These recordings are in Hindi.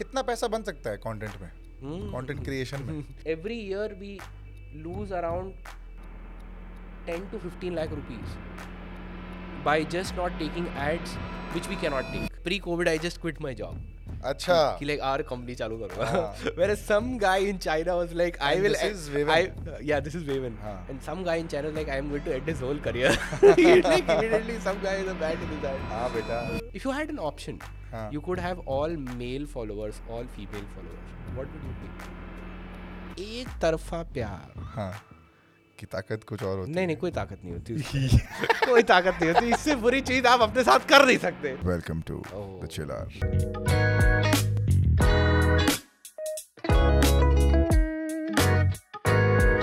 कितना पैसा बन सकता है कंटेंट में? कंटेंट क्रिएशन में। Every year we lose around ten to fifteen lakh rupees by just not taking ads which we cannot take pre COVID I just quit my job अच्छा कि like our company चालू करूँगा हाँ. whereas some guy in china was like i And will this is Vaven. I, yeah this is Vaven. हाँ. and some guy in china was like i am going to end his whole career He like immediately some guy is a bad in his hand हाँ बेटा if you had an option हाँ. you could have all male followers all female followers what would you pick एक तरफा प्यार हाँ की ताकत कुछ और होती नहीं नहीं कोई ताकत नहीं होती कोई ताकत नहीं होती इससे बुरी चीज़ आप अपने साथ कर नहीं सकते। Welcome to. The chiller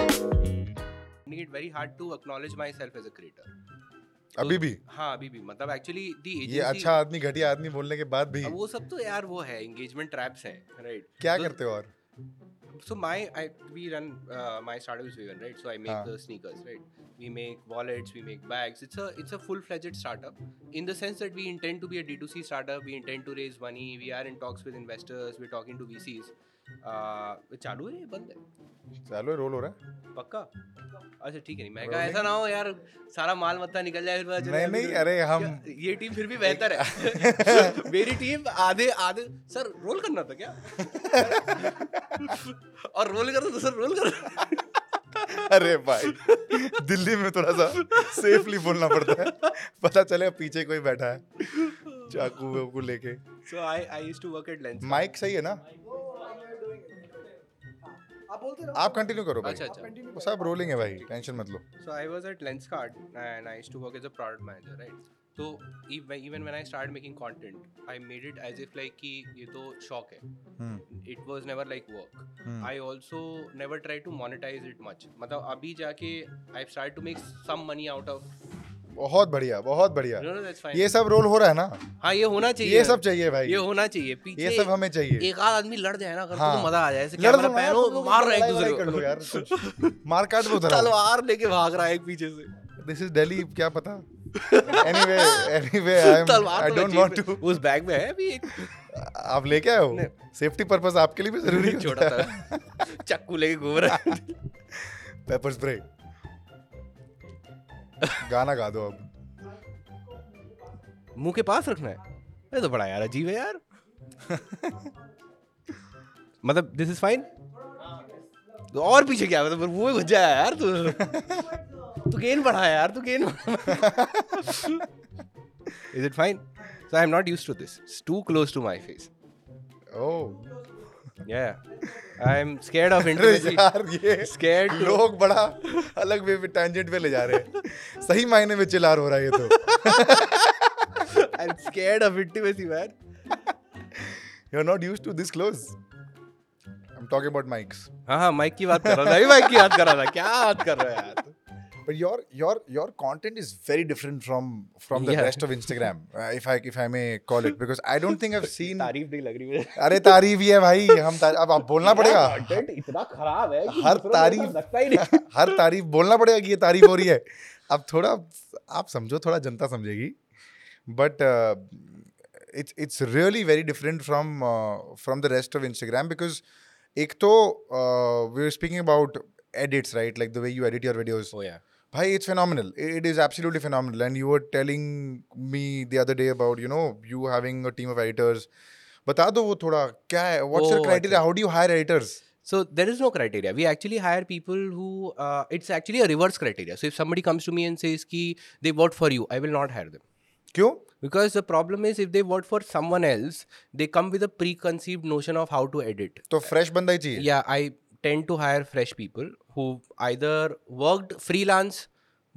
finding it very hard to acknowledge myself as a creator. अभी भी? हाँ अभी भी। मतलब एक्चुअली दी ये अच्छा आदमी घटिया आदमी बोलने के बाद भी। वो सब तो यार वो है एंगेजमेंट ट्रैप्स है राइट क्या करते हो और? So my I we run uh, my startup is vegan right? So I make the sneakers right? We make wallets we make bags. It's a it's a full fledged startup in the sense that we intend to be a D2C startup. We intend to raise money. We are in talks with investors. We're talking to VCs चालू है ये? बंद है? चलो रोल हो रहा है। पक्का? अच्छा ठीक है नहीं मैं कहा ऐसा ना हो यार सारा माल मत्ता निकल जाए फिर नहीं नहीं तो- अरे हम ये टीम फिर भी बेहतर है। मेरी टीम आधे आधे सर रोल करना था क्या? और रोल करना तो सर रोल कर अरे भाई दिल्ली में थोड़ा सा सेफली बोलना पड़ता है। पता चले पीछे कोई बैठा है चाकू वाकू लेके। So I I used to work at lens mic सही है ना? आप कंटिन्यू करो भाई। अच्छा सब रोलिंग है भाई टेंशन मत लो। So I was at Lenskart and I to work as a product manager right तो even when I start making content I made it as if like कि ये तो शौक है। It was never like work I also never try to monetise it much मतलब अभी जाके I start to make some money out of बहुत बढ़िया बहुत बढ़िया। No, no, ये सब रोल हो रहा है ना? हाँ ये होना चाहिए. ये सब चाहिए भाई। ये होना चाहिए. पीछे ये सब हमें चाहिए। एक आध आदमी लड़ जाए ना अगर हाँ। तो मज़ा आ जाए. लड़ पहनो मार रहे हैं एक दूसरे को. मार काट जरा तलवार लेके भाग रहा है एक पीछे से. दिस इज़ दिल्ली क्या पता? एनीवे एनीवे आई एम तलवार आई तो डोंट वांट टू उस बैग में है अभी एक। आप लेके आए हो? सेफ्टी पर्पस आपके लिए भी ज़रूरी है। छोटा सा चक्कू लेके घूम रहा है। पेपर स्प्रे गाना गा दो अब। मुँह के पास रखना है? ये तो बड़ा यार अजीब है यार। मतलब दिस इज़ फाइन तो और पीछे क्या मतलब वो ही घुस जाया यार तू। तू गेन बढ़ा यार तू gain is it fine so I am not used to this it's too close to my face oh I am scared of अरे यार ये Scared to- लोग बड़ा अलग वे पे टेंजेंट पे ले जा रहे हैं। सही मायने में चिल्लार हो रहा है ये तो। Of intimacy man you are not used to this close I am talking about mics हाँ हाँ माइक की बात कर रहा था। अभी माइक की बात कर रहा था। क्या बात कर रहा है यार? But your your your content is very different from from the Yeah. rest of instagram uh, if i if i may call it because i don't think i've seen तारीफ़ नहीं लग रही मुझे अरे तारीफ़ ही है भाई हम अब अब बोलना पड़ेगा कंटेंट इतना खराब है कि हर तारीफ- लगता ही नहीं हर तारीफ़ बोलना पड़ेगा कि ये तारीफ़ हो रही है अब थोड़ा आप समझो थोड़ा जनता समझेगी but it's it's really very different from from the rest of Instagram because एक तो we are speaking about edits right like the way you edit your videos Oh yeah. Bhai, it's phenomenal. It is absolutely phenomenal. And you were telling me the other day about, you know, you having a team of editors. बता दो वो थोड़ा क्या है your Oh, criteria how do you hire editors So there is no criteria. We actually hire people who uh, it's actually a reverse criteria. So if somebody comes to me and says ki they vote for you, I will not hire them. क्यों Because the problem is if they vote for someone else, they come with a preconceived notion of how to edit. तो fresh बंदा ही चाहिए Yeah, I tend to hire fresh people who either worked freelance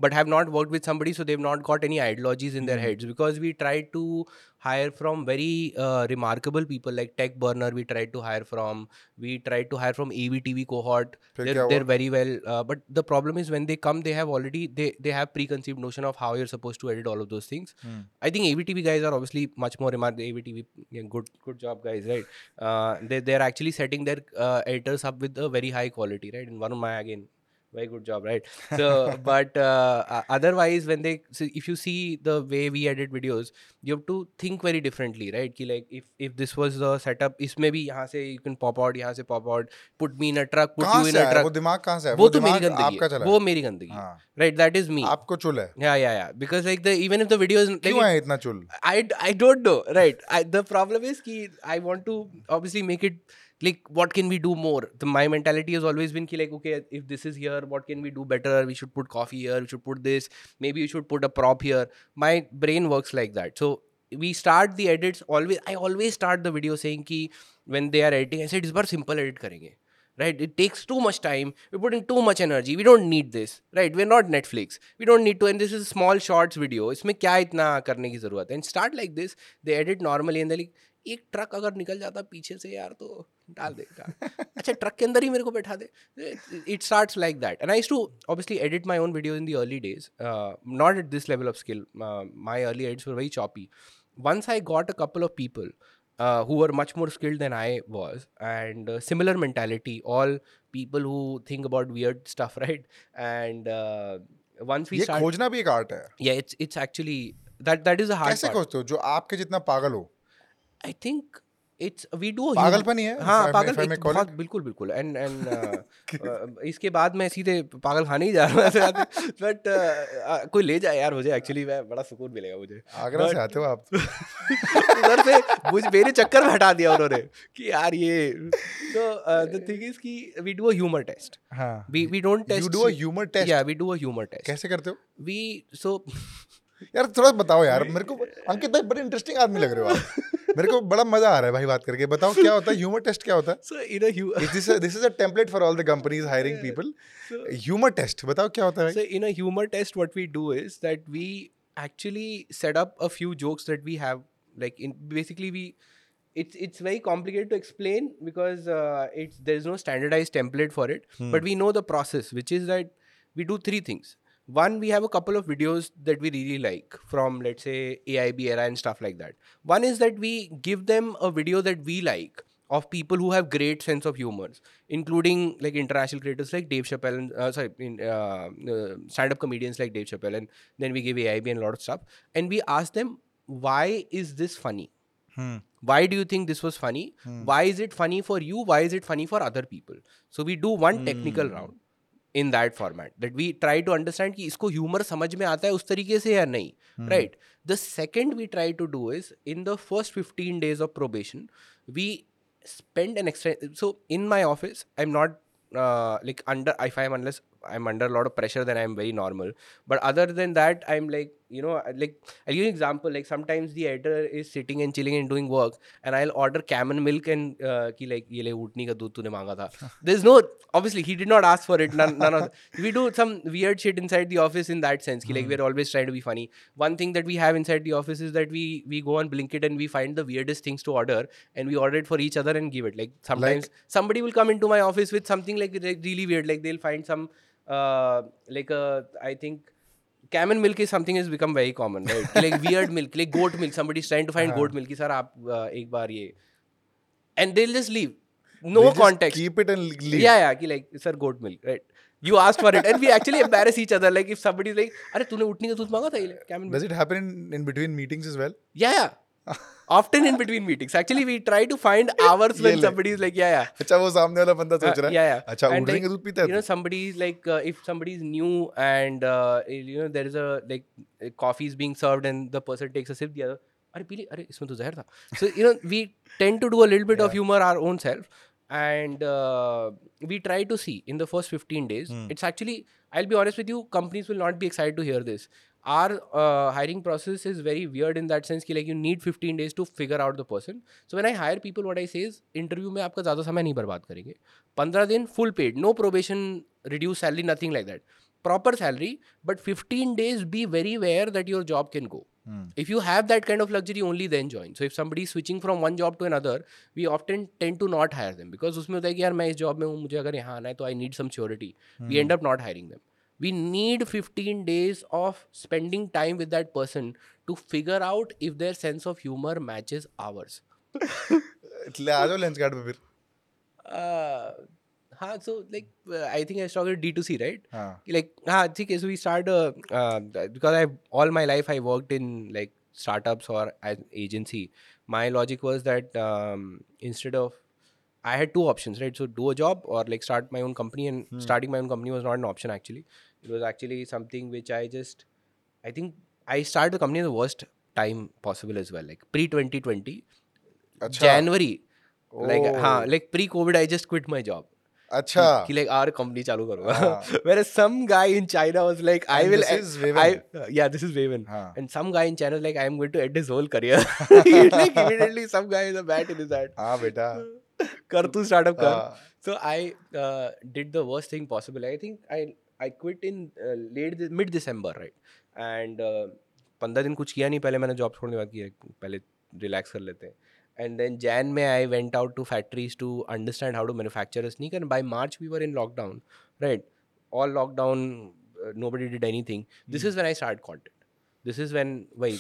but have not worked with somebody so they've not got any ideologies in their hmm. heads. Because we try to hire from very uh, remarkable people like Tech Burner. We tried to hire from. We tried to hire from AVTV cohort. They're, they're, very well, uh, but the problem is when they come, they have already they they have preconceived notion of how you're supposed to edit all of those things. Mm. I think AVTV guys are obviously much more remarkable. AVTV, yeah, good good job guys, right? Uh, they they're actually setting their uh, editors up with a very high quality, right? In one of my again very good job right so but uh, uh, otherwise when they so if you see the way we edit videos you have to think very differently right ki like if if this was the setup इसमें भी यहाँ से you can pop out यहाँ से pop out put me in a truck put कहाँ you in से a आया truck वो दिमाग कहाँ से आया वो तो दिमाग मेरी गंदगी आपका है चला वो है। मेरी गंदगी है हाँ right that is me आपको चुल है yeah yeah yeah because like the even if the video is like क्यों है इतना चुल I, I don't know right I, the problem is ki I want to obviously make it like what can we do more the, my mentality has always been ki like okay if this is here what can we do better we should put coffee here we should put this maybe we should put a prop here my brain works like that so we start the edits always I always start the video saying ki when they are editing I said इस बार simple edit करेंगे right it takes too much time we're putting too much energy we don't need this right we're not netflix we don't need to and this is a small shorts video इसमें क्या इतना करने की जरूरत है and start like this they edit normally and they're like एक ट्रक अगर निकल जाता पीछे से यार तो डाल दे। अच्छा ट्रक के अंदर ही मेरे को बैठा दे it starts like that and I to obviously edit my own video in the early days not at this level of skill my early edits were very choppy once I got a couple of people uh, who were much more skilled than I was and uh, similar mentality, all people who think about weird stuff, right? And uh, once we ये start, खोजना भी एक आर्ट है yeah, it's it's actually that that is a hard कैसे खोजते हो जो आपके जितना पागल हो I think it's we do a पागलपन ही? है, हाँ पागल बहुत बिल्कुल बिल्कुल। एंड एंड इसके बाद मैं सीधे पागल खाने ही जा रहा हूँ बट कोई ले जाए यार मुझे एक्चुअली मैं बड़ा सुकून मिलेगा मुझे। आगरा से आते हो आप? उधर से मुझ मेरे चक्कर में हटा दिया उन्होंने कि यार ये। तो द थिंग इज़ कि we do a humour test हाँ। We we don't test you do a humour test या we do a humour test कैसे करते हो? वी सो यार थोड़ा बताओ यार मेरे को अंकित भाई बड़े इंटरेस्टिंग आदमी लग रहे हो आप। मेरे को बड़ा मज़ा आ रहा है भाई बात करके। बताओ क्या होता है? ह्यूमर टेस्ट क्या होता है? Sir in a template for all the companies hiring people humour test बताओ क्या होता है sir in a humour test what we do is that we actually set up a few jokes that we have like in basically we it's it's very complicated to explain because it's there is no standardise template for it but we know the process which is that we do three things One, we have a couple of videos that we really like from let's say AIB era and stuff like that. One is that we give them a video that we like of people who have great sense of humors, including like international creators like Dave Chappelle, and, uh, sorry, in, uh, uh, stand-up comedians like Dave Chappelle, and then we give AIB and a lot of stuff, and we ask them, why is this funny? Hmm. Why do you think this was funny? Why is it funny for you? Why is it funny for other people? So we do one technical round in that format that we try to understand कि इसको ह्यूमर समझ में आता है उस तरीके से या नहीं right the second we try to do is in the first fifteen days of probation we spend an extend so in my office I am not like under I five unless I am under lot of pressure then I am very normal but other than that I am like you know like i'll give you an example like sometimes the editor is sitting and chilling and doing work and i'll order camel milk and uh, ki like ye le utni ka doodh tune manga tha. There's no obviously he did not ask for it none, none of we do some weird shit inside the office in that sense ki like we're always trying to be funny. One thing that we have inside the office is that we we go on blinkit and we find the weirdest things to order and we order it for each other and give it. Like sometimes somebody will come into my office with something like, like really weird like they'll find some uh, like a i think camel milk is something has become very common right कि like weird milk like goat milk somebody's trying to find goat milk कि सर आप uh, एक बार ये just leave no They just context keep it and leave yeah yeah कि like sir goat milk right you asked for it and we actually embarrass each other like if somebody's like अरे तूने उठने का दूध मांगा था ये does it happen in, in between meetings as well yeah yeah often in between meetings actually we try to find hours ये when ले। somebody's like yeah yeah अच्छा वो सामने वाला बंदा सोच Uh, रहा है yeah, yeah. अच्छा And उड़ने like, का दूध पीता You know, है somebody is like, uh, if somebody is new and uh, you know there is a like uh, coffee is being served and the person takes a sip, the other, अरे पीली अरे इसमें तो जहर था. So you know we tend to do a little bit of humor our own self, and uh, we try to see in the first 15 days. It's actually I'll be honest with you, companies will not be excited to hear this. Our hiring process is very weird in that sense की like you need fifteen days to figure out the person so when I hire people what I says interview में आपका ज़्यादा समय नहीं बर्बाद करेंगे। पंद्रह दिन full paid no probation reduce salary nothing like that proper salary but fifteen days be very aware that your job can go if you have that kind of luxury only then join so if somebody switching from one job to another we often tend to not hire them because उसमें होता है कि यार मैं इस जॉब में हूँ मुझे अगर यहाँ आना है तो I need security we end up not hiring them We need 15 days of spending time with that person to figure out if their sense of humor matches ours. ले आ जाओ लेंस कार्ड पे फिर Uh, हाँ so like uh, I think I started D2C right हाँ like हाँ ठीक है so we started uh, uh, because I all my life I worked in like startups or an agency my logic was that um, instead of I had two options right so do a job or like start my own company and starting my own company was not an option actually It was actually something which I just I think I started the company at the worst time possible as well like pre 2020 अच्छा January like Oh. हाँ like pre COVID I just quit my job अच्छा कि like our company चालू करूँगा हाँ. whereas some guy in China was like I And will this is Vaven. I yeah this is Vaven हाँ and some guy in China was like I am going to end his whole career He like immediately some guy with a bat in his hand हाँ बेटा कर तू startup कर हाँ. so I uh, did the worst thing possible I think I quit in late mid December right and पंद्रह दिन कुछ किया नहीं पहले मैंने जॉब छोड़ने के बाद किया पहले रिलैक्स कर लेते हैं। एंड देन जैन में I went out to factories to understand how to manufacture नहीं कर by March we were in lockdown right all lockdown nobody did anything this is when I start content this is when वही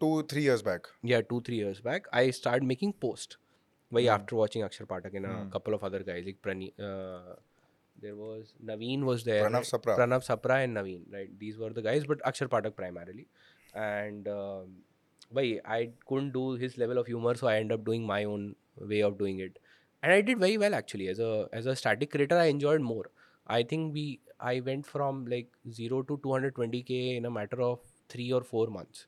टू थ्री ईयर्स बैक या two three years back I start making post वही after watching Akshar Pathak in couple of other guys like प्रनी there was Naveen was there Pranav right? Sapra. Pranav Sapra and Naveen right? These were the guys but Akshar Patak primarily. And um, why I couldn't do his level of humor so I ended up doing my own way of doing it. And I did very well actually. As a as a static creator I enjoyed more. I think we I went from like 0 to 220k in a matter of 3 or 4 months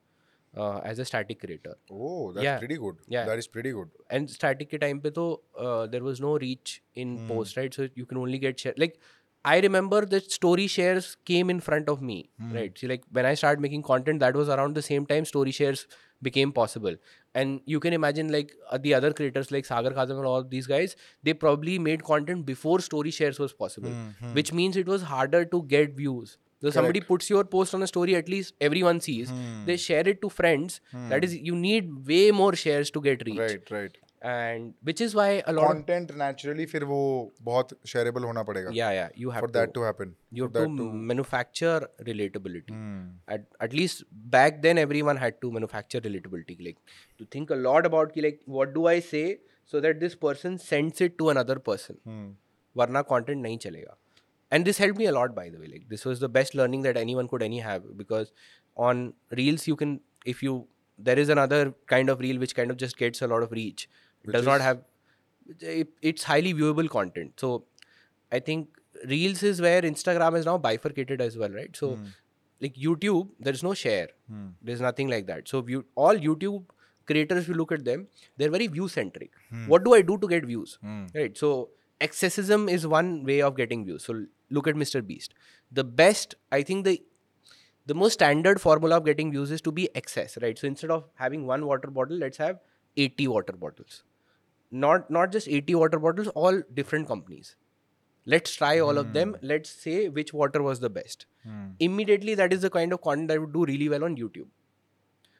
uh, as a static creator. Oh, that's yeah. pretty good. Yeah, that is pretty good. And static time pe uh, there was no reach in mm. post, right? So you can only get share. Like I remember that story shares came in front of me, mm. right? See, like when I started making content, that was around the same time story shares became possible. And you can imagine like uh, the other creators like Sagar Kazam and all these guys, they probably made content before story shares was possible, mm-hmm. which means it was harder to get views. So somebody puts your post on a story at least everyone sees they share it to friends that is you need way more shares to get reach Right, right. and which is why a lot of Content naturally फिर वो बहुत shareable होना पड़ेगा. yeah yeah you have For to that to happen. you For have to, that manufacture relatability Hmm. at, at least back then everyone had to manufacture relatability like to think a lot about ki, like what do i say so that this person sends it to another person and this helped me a lot by the way. Like this was the best learning that anyone could any have because on reels you can if you there is another kind of reel which kind of just gets a lot of reach. It Which does not have it, it's highly viewable content. So i think reels is where instagram is now bifurcated as well right? So like youtube there's no share. Hmm. there's nothing like that. So you all youtube creators if you look at them they're very view centric what do i do to get views? Hmm. right? So excessism is one way of getting views. So look at mr beast. The best i think the the most standard formula of getting views is to be excess right? So instead of having one water bottle let's have 80 water bottles. Not not just 80 water bottles all different companies. Let's try all of them. Let's say which water was the best. Hmm. immediately that is the kind of content that would do really well on youtube.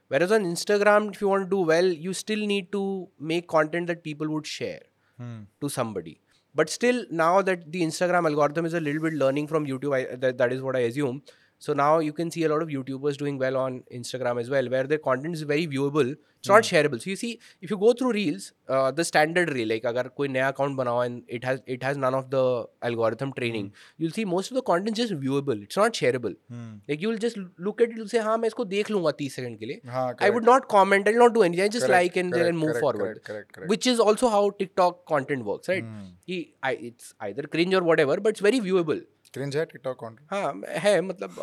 Whereas on instagram if you want to do well you still need to make content that people would share Hmm. to somebody but still now that the instagram algorithm is a little bit learning from youtube I, that, that is what i assume so now you can see a lot of youtubers doing well on instagram as well where their content is very viewable it's not shareable so you see if you go through reels uh, the standard reel like agar koi naya account banao and it has it has none of the algorithm training you'll see most of the content just viewable it's not shareable Hmm. like you'll just look at it you'll say हाँ मैं इसको देख लूंगा 30 सेकंड के लिए हाँ, I would not comment I'll not do anything I just Correct, like and then correct, move correct, forward correct, correct, correct. which is also how TikTok content works right Hmm. कि I, it's either cringe or whatever but it's very viewable Cringe है टिकटॉक अकाउंट हाँ है मतलब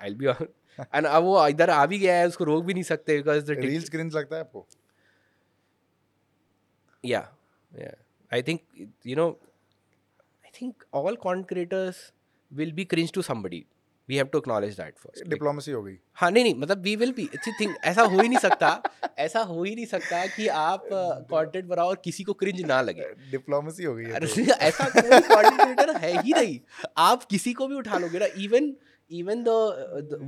आई बी एंड अब वो इधर आ भी गया है उसको रोक भी नहीं सकते बिकॉज़ रील्स क्रिंज लगता है आपको? या I think you know I think all content creators will be cringe to somebody we have to acknowledge that first Like, Diplomacy हो गई. हाँ नहीं नहीं मतलब वी विल बी थिंग ऐसा हो ही नहीं सकता ऐसा हो ही नहीं सकता कि आप कंटेंट बनाओ और किसी को क्रिंज ना लगे Diplomacy हो गई है तो. ऐसा कोई कंटेंट है ही नहीं आप किसी को भी उठा लोगे ना even even the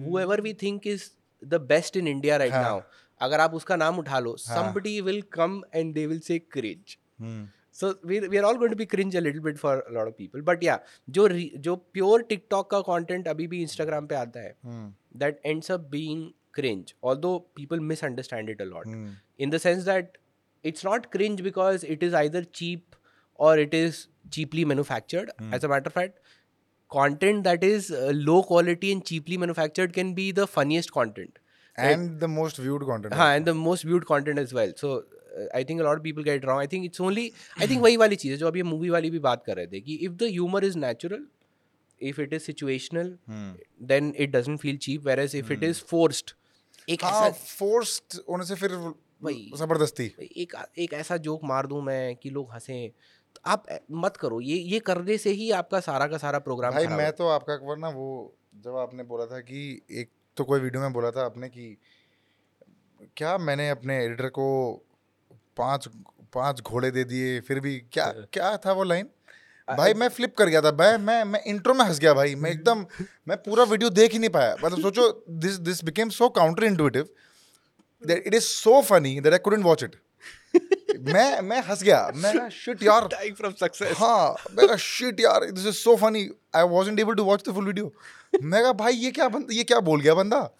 whoever we think is the best in India right हाँ. now अगर आप उसका नाम उठा लो somebody will come and they will say cringe Hmm. so we we are all going to be cringe a little bit for a lot of people but yeah जो re- जो pure TikTok का content अभी भी Instagram पे आता है Hmm. that ends up being cringe although people misunderstand it a lot Hmm. in the sense that it's not cringe because it is either cheap or it is cheaply manufactured. Hmm. As a matter of fact, content that is uh, low quality and cheaply manufactured can be the funniest content. and the most viewed content. हाँ and the most viewed content as well. So I think a lot of people get it wrong. I think it's only I think वही वाली चीज़ है जो अभी मूवी वाली भी बात कर रहे थे कि if the humor is natural, if it is situational, Hmm. then it doesn't feel cheap. Whereas if it is forced, एक हाँ ऐसा फोर्स्ड होने से फिर वही ज़बरदस्ती एक एक ऐसा जोक मार दूँ मैं कि लोग हंसें तो आप मत करो ये ये करने से ही आपका सारा का सारा प्रोग्राम भाई मैं तो आपका एक ना वो जब आपने बोला था कि एक तो कोई वीडियो में बोला था आपने कि क्या मैंने अपने एडिटर को पाँच पाँच घोड़े दे दिए फिर भी क्या क्या था वो लाइन? भाई मैं फ्लिप कर गया था मैं मैं मैं इंट्रो में हंस गया भाई मैं एकदम मैं पूरा वीडियो देख ही नहीं पाया। मतलब सोचो this this became so counter intuitive that it is so funny that I couldn't watch it मैं मैं हंस गया मैं शिट यार. Dying from success. हाँ मैं कहा शिट यार this is so funny I wasn't able to watch the full video मैं कहा भाई ये क्या बंदा ये क्या बोल गया बंदा?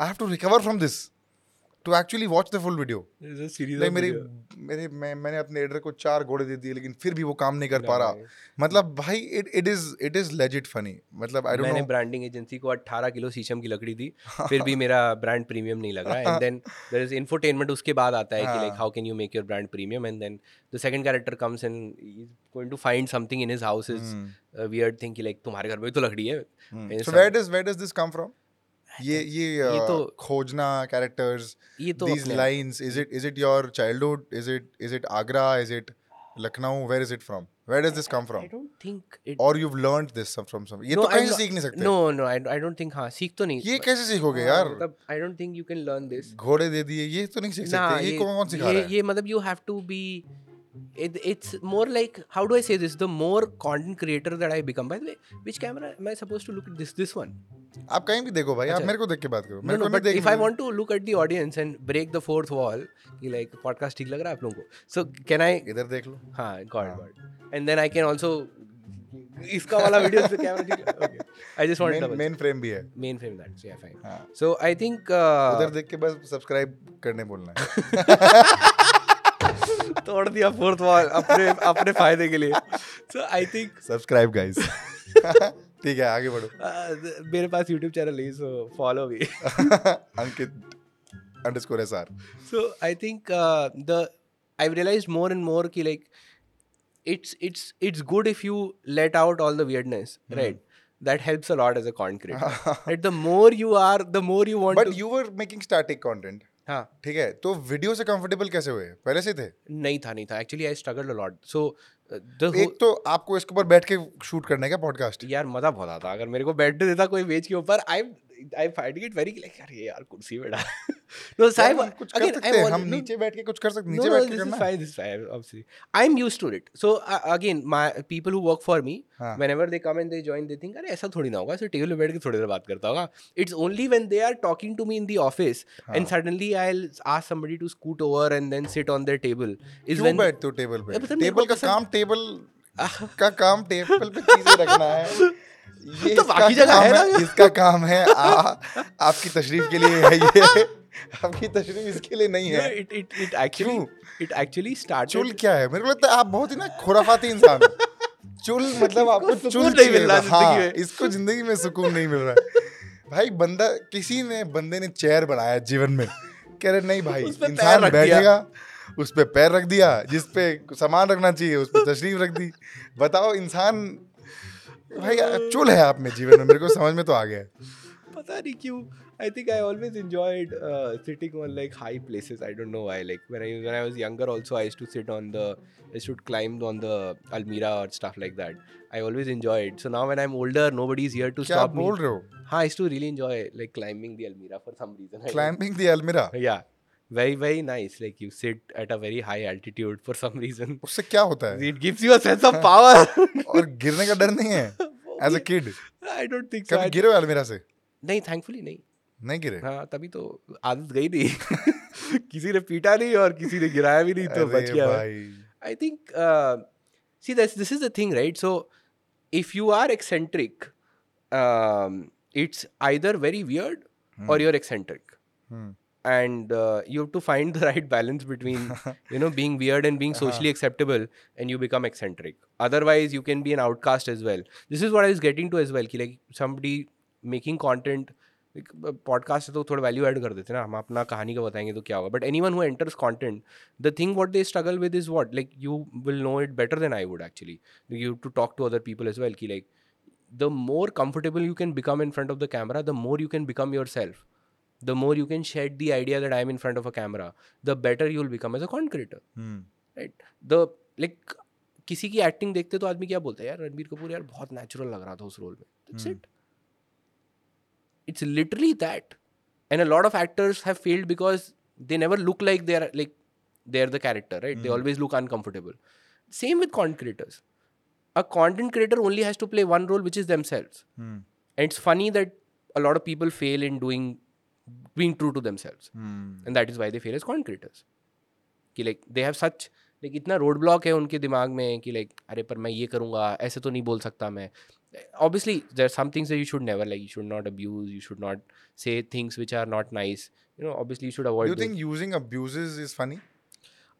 I have to recover from this to actually watch the full video There's a series like of मेरी मेरे मैं मैंने अपने एडिटर को चार घोड़े दे दिए लेकिन फिर भी वो काम नहीं कर पा रहा। मतलब भाई it it is it is legit funny मतलब आई डोंट मैंने नो ब्रांडिंग एजेंसी को 18 किलो शीशम की लकड़ी दी फिर भी मेरा ब्रांड प्रीमियम नहीं लग रहा। And then there is infotainment उसके बाद आता है कि like. How can you make your brand premium and then the second character comes and is going to find something in his house is weird thing कि लाइक तुम्हारे घर में तो लकड़ी है। So where does where does this come from ये ये ये uh, तो- खोजना कैरेक्टर्स ये तो अपने- lines is it is it your childhood is it is it agra is it lucknow where is it from where does this come I don't think it or you've learned this from some ये No, तो से not- सीख नहीं सकते No, no, I, I don't think हाँ सीख तो नहीं ये कैसे सीखोगे हाँ, यार मतलब I don't think you can learn this. घोड़े दे दिए ये तो नहीं सीख सकते ये कौन कौन सिखा रहा है ये मतलब you have to be it, it's more like how do I say this the more content creator that I become by the way which camera am I supposed to look at this this one आप कहीं भी देखो भाई आप अच्छा। मेरे को देख के बात करो मेरे no को नहीं but देख if I want to look at the audience and break the fourth wall कि like podcast ठीक लग रहा है आप लोगों को so can I इधर देख लो हाँ got it and then I can also इसका वाला वीडियो पे कैमरा ठीक है just want to main main frame भी है frame that yeah fine हाँ so I think uh, उधर देख के बस सब्सक्राइब करने बोलना है तोड़ दिया फोर्थ वॉल अपने अपने फ़ायदे के लिए so I think subscribe guys ठीक है आगे बढ़ो uh, मेरे पास यूट्यूब चैनल नहीं सो फॉलो भी Ankit underscore S R so i think uh, the i've realized more and more ki like it's it's it's good if you let out all the weirdness right that helps a lot as a content creator right the more you are the more you want but to you were making static content हाँ ठीक है। तो वीडियो से कंफर्टेबल कैसे हुए? पहले से थे? नहीं था नहीं था। Actually I struggle a lot so एक तो आपको इसके ऊपर बैठ के शूट करने का पॉडकास्ट यार मज़ा बहुत आता। अगर मेरे को बैठने देता कोई वेज के ऊपर I I finding it very like यार ये यार कुर्सी पे डाल नो साहिब कुछ कर सकते हैं हम नीचे बैठ के कुछ कर सकते नीचे no, बैठ के this is करना है। fine. This is fine. Obviously, I'm used to it. So uh, again, my people who work for me, हाँ. whenever they come and they join, they think, अरे ऐसा थोड़ी ना होगा. ऐसे टेबल पे बैठ के थोड़ी देर बात करता होगा. It's only when they are talking to me in the office हाँ. and suddenly I'll ask somebody to scoot over and then sit on their table. Is when बैठते हो टेबल पे टेबल का काम टेबल का काम टेबल पे चीज़ें रखना है ये तो इसका बाकी जगह है ना। इसका काम है आ, आपकी तशरीफ़ के लिए है ये आपकी तशरीफ़ इसके लिए नहीं है। It it it actually it actually started. चुल क्या है? मेरे को लगता है आप बहुत ही ना खुराफाती इंसान हो। चुल मतलब आपको चुल नहीं मिल रहा हाँ, इसको ज़िंदगी में सुकून नहीं मिल रहा। है भाई बंदा किसी ने बंदे ने चेयर बनाया जीवन में। कह रहे नहीं भाई पैर इंसान बैठेगा उस पे पैर रख दिया जिस पे सामान रखना चाहिए उस पर तशरीफ़ रख दी। बताओ इंसान भाई चुल है आप में जीवन में मेरे को समझ में तो आ गया पता नहीं क्यों। I think I always enjoyed uh, sitting on like high places. I don't know why. Like when I when I was younger, also I used to sit on the I used to climb on the Almira or stuff like that. I always enjoy it. So now when I'm older, nobody's here to क्या stop me. बोल रहे हो हाँ, I used to really enjoy like climbing the Almira for some reason. I don't- climbing the almirah Yeah, very very nice. Like you sit at a very high altitude for some reason. उससे क्या होता है It gives you a sense of power. और गिरने का डर नहीं है as a kid I don't think so. कभी I- गिरे हो अलमीरा से नहीं, thankfully नहीं. नहीं गिरे हाँ तभी तो आदत गई नहीं किसी ने पीटा नहीं और किसी ने गिराया भी नहीं तो बच गया I think see this this is the thing right so if you are eccentric it's either very weird और you're eccentric hmm, and uh, you have to find the right balance between you know being weird and being socially acceptable and you become eccentric otherwise you can be an outcast as well this is what i was getting to as well कि like somebody making content एक पॉडकास्ट से तो थोड़ा वैल्यू ऐड कर देते ना। हम अपना कहानी का बताएँगे तो क्या होगा। But anyone who enters content the thing what they struggle with is what like you will know it better than I would actually you to talk to other people is well की like the more comfortable you can become in front of the camera the more you can become yourself the more you can shed the idea that I am in front of a camera the better you will become as a content creator right the like किसी की एक्टिंग देखते तो आदमी क्या बोलता है? यार रणबीर कपूर यार बहुत नेचुरल लग रहा था उस रोल में। It's hmm. it's literally that and a lot of actors have failed because they never look like they're like they're the character right they always look uncomfortable same with content creators a content creator only has to play one role which is themselves Hmm. and it's funny that a lot of people fail in doing being true to themselves Hmm. and that is why they fail as content creators कि like they have such like इतना रोड ब्लॉक है उनके दिमाग में कि like अरे पर मैं ये करूँगा ऐसे तो नहीं बोल सकता मैं obviously there are some things that you should never like you should not abuse you should not say things which are not nice. You know obviously you should avoid do you think those. using abuses is funny?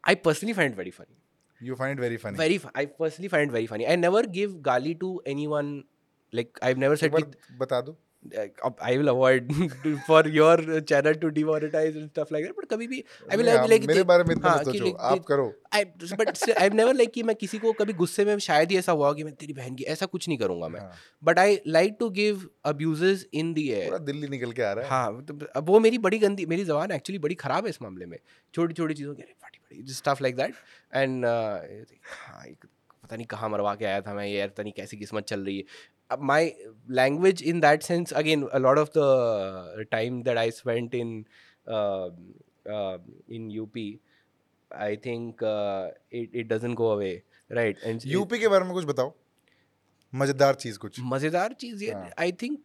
I personally find it very funny. You find it very funny? Very fu- i personally find it very funny. I never give gali to anyone like i've never said ek bata do. I will avoid for your channel to demonetize and stuff like that. But कभी भी I will नहीं, have like मेरे बारे में इतना हाँ, मत सोचो आप करो। But still, I've never like कि मैं किसी को कभी गुस्से में शायद ही ऐसा हुआ कि मैं तेरी बहन की ऐसा कुछ नहीं करूँगा मैं। But I like to give abuses in the पूरा दिल्ली निकल के आ रहा है। हाँ तो वो मेरी बड़ी गंदी मेरी जबान एक्चुअली बड़ी खराब है इस मामले में। छोटी छोटी चीज़ों की फटी फटी स्टफ़ लाइक दैट एंड पता नहीं कहाँ मरवा के आया था मैं यार पता नहीं कैसी किस्मत चल रही है। अब my language in that sense again a lot of the time that I spent in in UP I think it it doesn't go away right and UP के बारे में कुछ बताओ मजेदार चीज कुछ मजेदार चीज ये हाँ. I think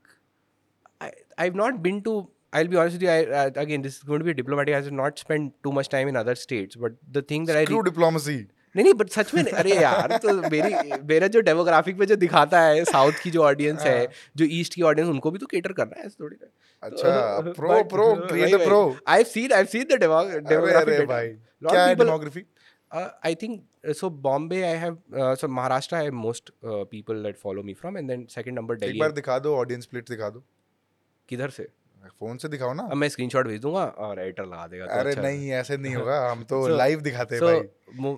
I have not been to I'll be honest with you. I, uh, again, this is going to be diplomatic. I have not spent too much time in other states. But the thing that I Screw diplomacy. नहीं नहीं बट सच में अरे यार तो मेरी मेरा जो डेमोग्राफिक में जो दिखाता है साउथ की जो ऑडियंस है हाँ। जो ईस्ट की ऑडियंस उनको भी तो केटर करना है थोड़ी अच्छा pro pro creator pro I have seen I have seen the demographic भाई क्या है people- demography Uh, uh, so. Bombay, I have uh, so Maharashtra. I have most uh, people that follow me from, and then second number एक बार दिखा दो ऑडियंस स्प्लिट दिखा दो किधर से फ़ोन से दिखाओ ना। अब मैं स्क्रीनशॉट भेज दूँगा और एडिटर लगा देगा तो अरे अच्छा नहीं ऐसे नहीं होगा हम तो So- लाइव दिखाते हैं सो भाई।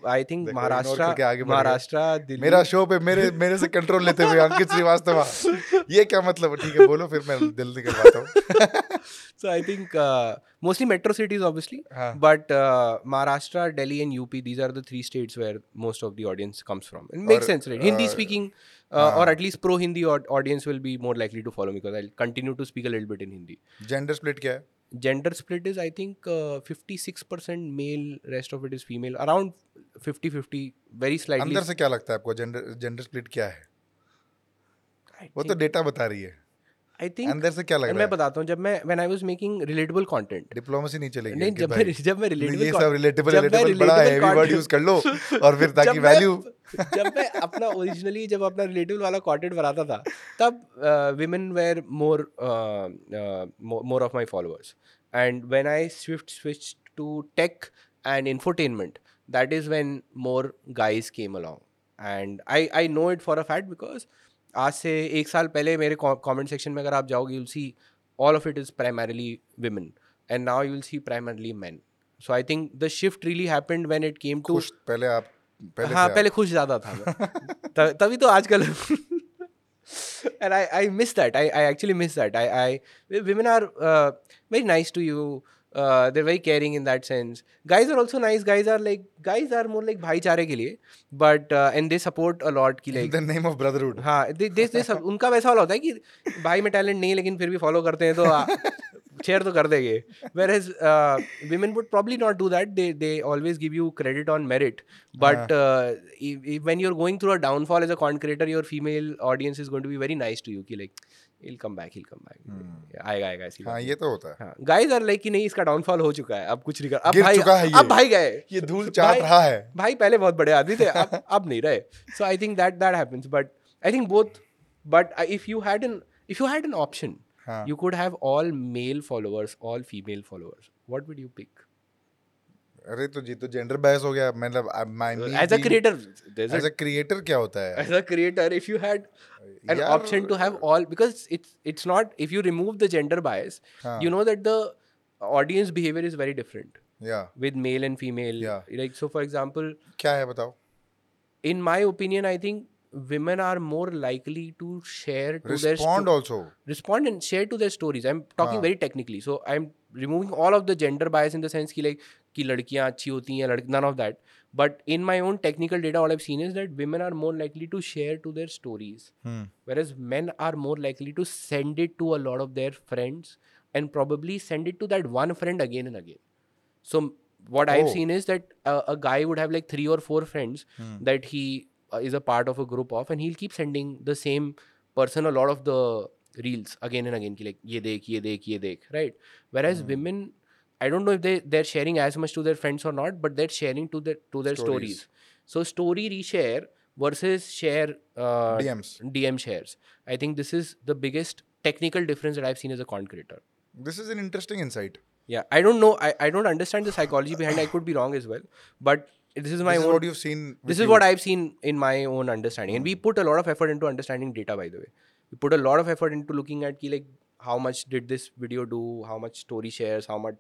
I think Maharashtra Maharashtra Delhi. मेरा शो पे मेरे मेरे से कंट्रोल लेते हुए अंकित श्रीवास्तव। ये क्या मतलब? है? ठीक है बोलो फिर मैं दिल निकलवाता हूँ। So I think uh, mostly metro cities, obviously, हाँ। but uh, Maharashtra, Delhi, and UP. These are the three states where most of the audience comes from. It makes uh, uh, or at least pro Hindi audience will be more likely to follow me because I'll continue to speak a little bit in Hindi. Gender split क्या है Gender split is, I think, uh, 56% male, rest of it is female. Around 50 50, very slightly. अंदर से क्या लगता है आपको जेंडर जेंडर स्प्लिट क्या है वो तो डेटा बता रही है I think. अंदर से क्या लग रहा मैं बताता हूँ जब मैं when I was making relatable content diplomacy नहीं चलेगी नहीं जब मैं जब मैं रिलेटेबल ये सब रिलेटेबल रिलेटेबल बड़ा हैवी वर्ड यूज़ कर लो और फिर ताकि वैल्यू जब मैं अपना ओरिजिनली जब अपना रिलेटिव वाला कंटेंट बनाता था, तब women were more more of my followers and when I swift switch to tech and infotainment that is when more guys came along and I I know it for a fact because आज से एक साल पहले मेरे कमेंट सेक्शन में अगर आप जाओगे you'll see all of it is primarily women. And now you'll see primarily men. So i think the shift really happened when it came पहले आप पहले हाँ पहले खुश ज़्यादा था मैं तभी तो आजकल and I I miss that I I actually miss that I I women are uh, very nice to you uh, they're very caring in that sense guys are also nice guys are like guys are more like भाईचारे के लिए but uh, and they support a lot कि like the name of brotherhood हाँ दे, दे, दे सब उनका वैसा वाला होता है कि भाई में टैलेंट नहीं है लेकिन फिर भी फॉलो करते हैं तो शेयर तो कर देंगे whereas women would probably not do that they they always give you credit on merit but when you're going through a downfall as a content creator your female audience is going to be very nice to you. कि like he'll come back he'll come back. Hmm. आएगा आएगा ऐसी हाँ ये तो होता है। हाँ गाइस आर लाइक कि नहीं इसका डाउनफॉल हो चुका है। अब कुछ नहीं कर अब भाई चुका है ये। अब भाई गए। ये धूल चाट रहा है। भाई पहले बहुत बड़े आदमी थे अब अब नहीं रहे। So I think that that happens but I think both but if you had an if you had an option you could have all male followers all female followers what would you pick अरे तो जी तो जेंडर बायस हो गया मतलब my as a creator there's a as a creator क्या होता है as a creator if you had an option to have all because it's it's not if you remove the gender bias हाँ. you know that the audience behavior is very different या with male and female Yeah. like so for example क्या है बताओ in my opinion i think women are more likely to share to respond their also respond and share to their stories i'm talking ah. very technically so i'm removing all of the gender bias in the sense ki like ki ladkiyan achhi hoti hain none of that but in my own technical data all i've seen is that women are more likely to share to their stories hmm. whereas men are more likely to send it to a lot of their friends and probably send it to that one friend again and again so what oh. i've seen is that uh, a guy would have like three or four friends hmm. that he uh, is a part of a group of and he'll keep sending the same person a lot of the reels again and again ki like ye dekh ye dekh ye dekh right? Whereas mm. women i don't know if they they're sharing as much to their friends or not but they're sharing to their to their stories, stories. so story reshare versus share uh, dms dm shares. I think this is the biggest technical difference that i've seen as a content creator. This is an interesting insight. Yeah i don't know i, I don't understand the psychology behind i could be wrong as well but this is my this own. Is what you've seen. This is what I've seen in my own understanding, and we put a lot of effort into understanding data. By the way, we put a lot of effort into looking at ki, like how much did this video do, how much story shares, how much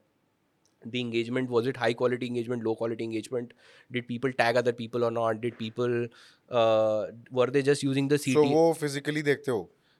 the engagement was it high quality engagement low quality engagement did people tag other people or not did people uh, were they just using the ct so wo physically dekhte ho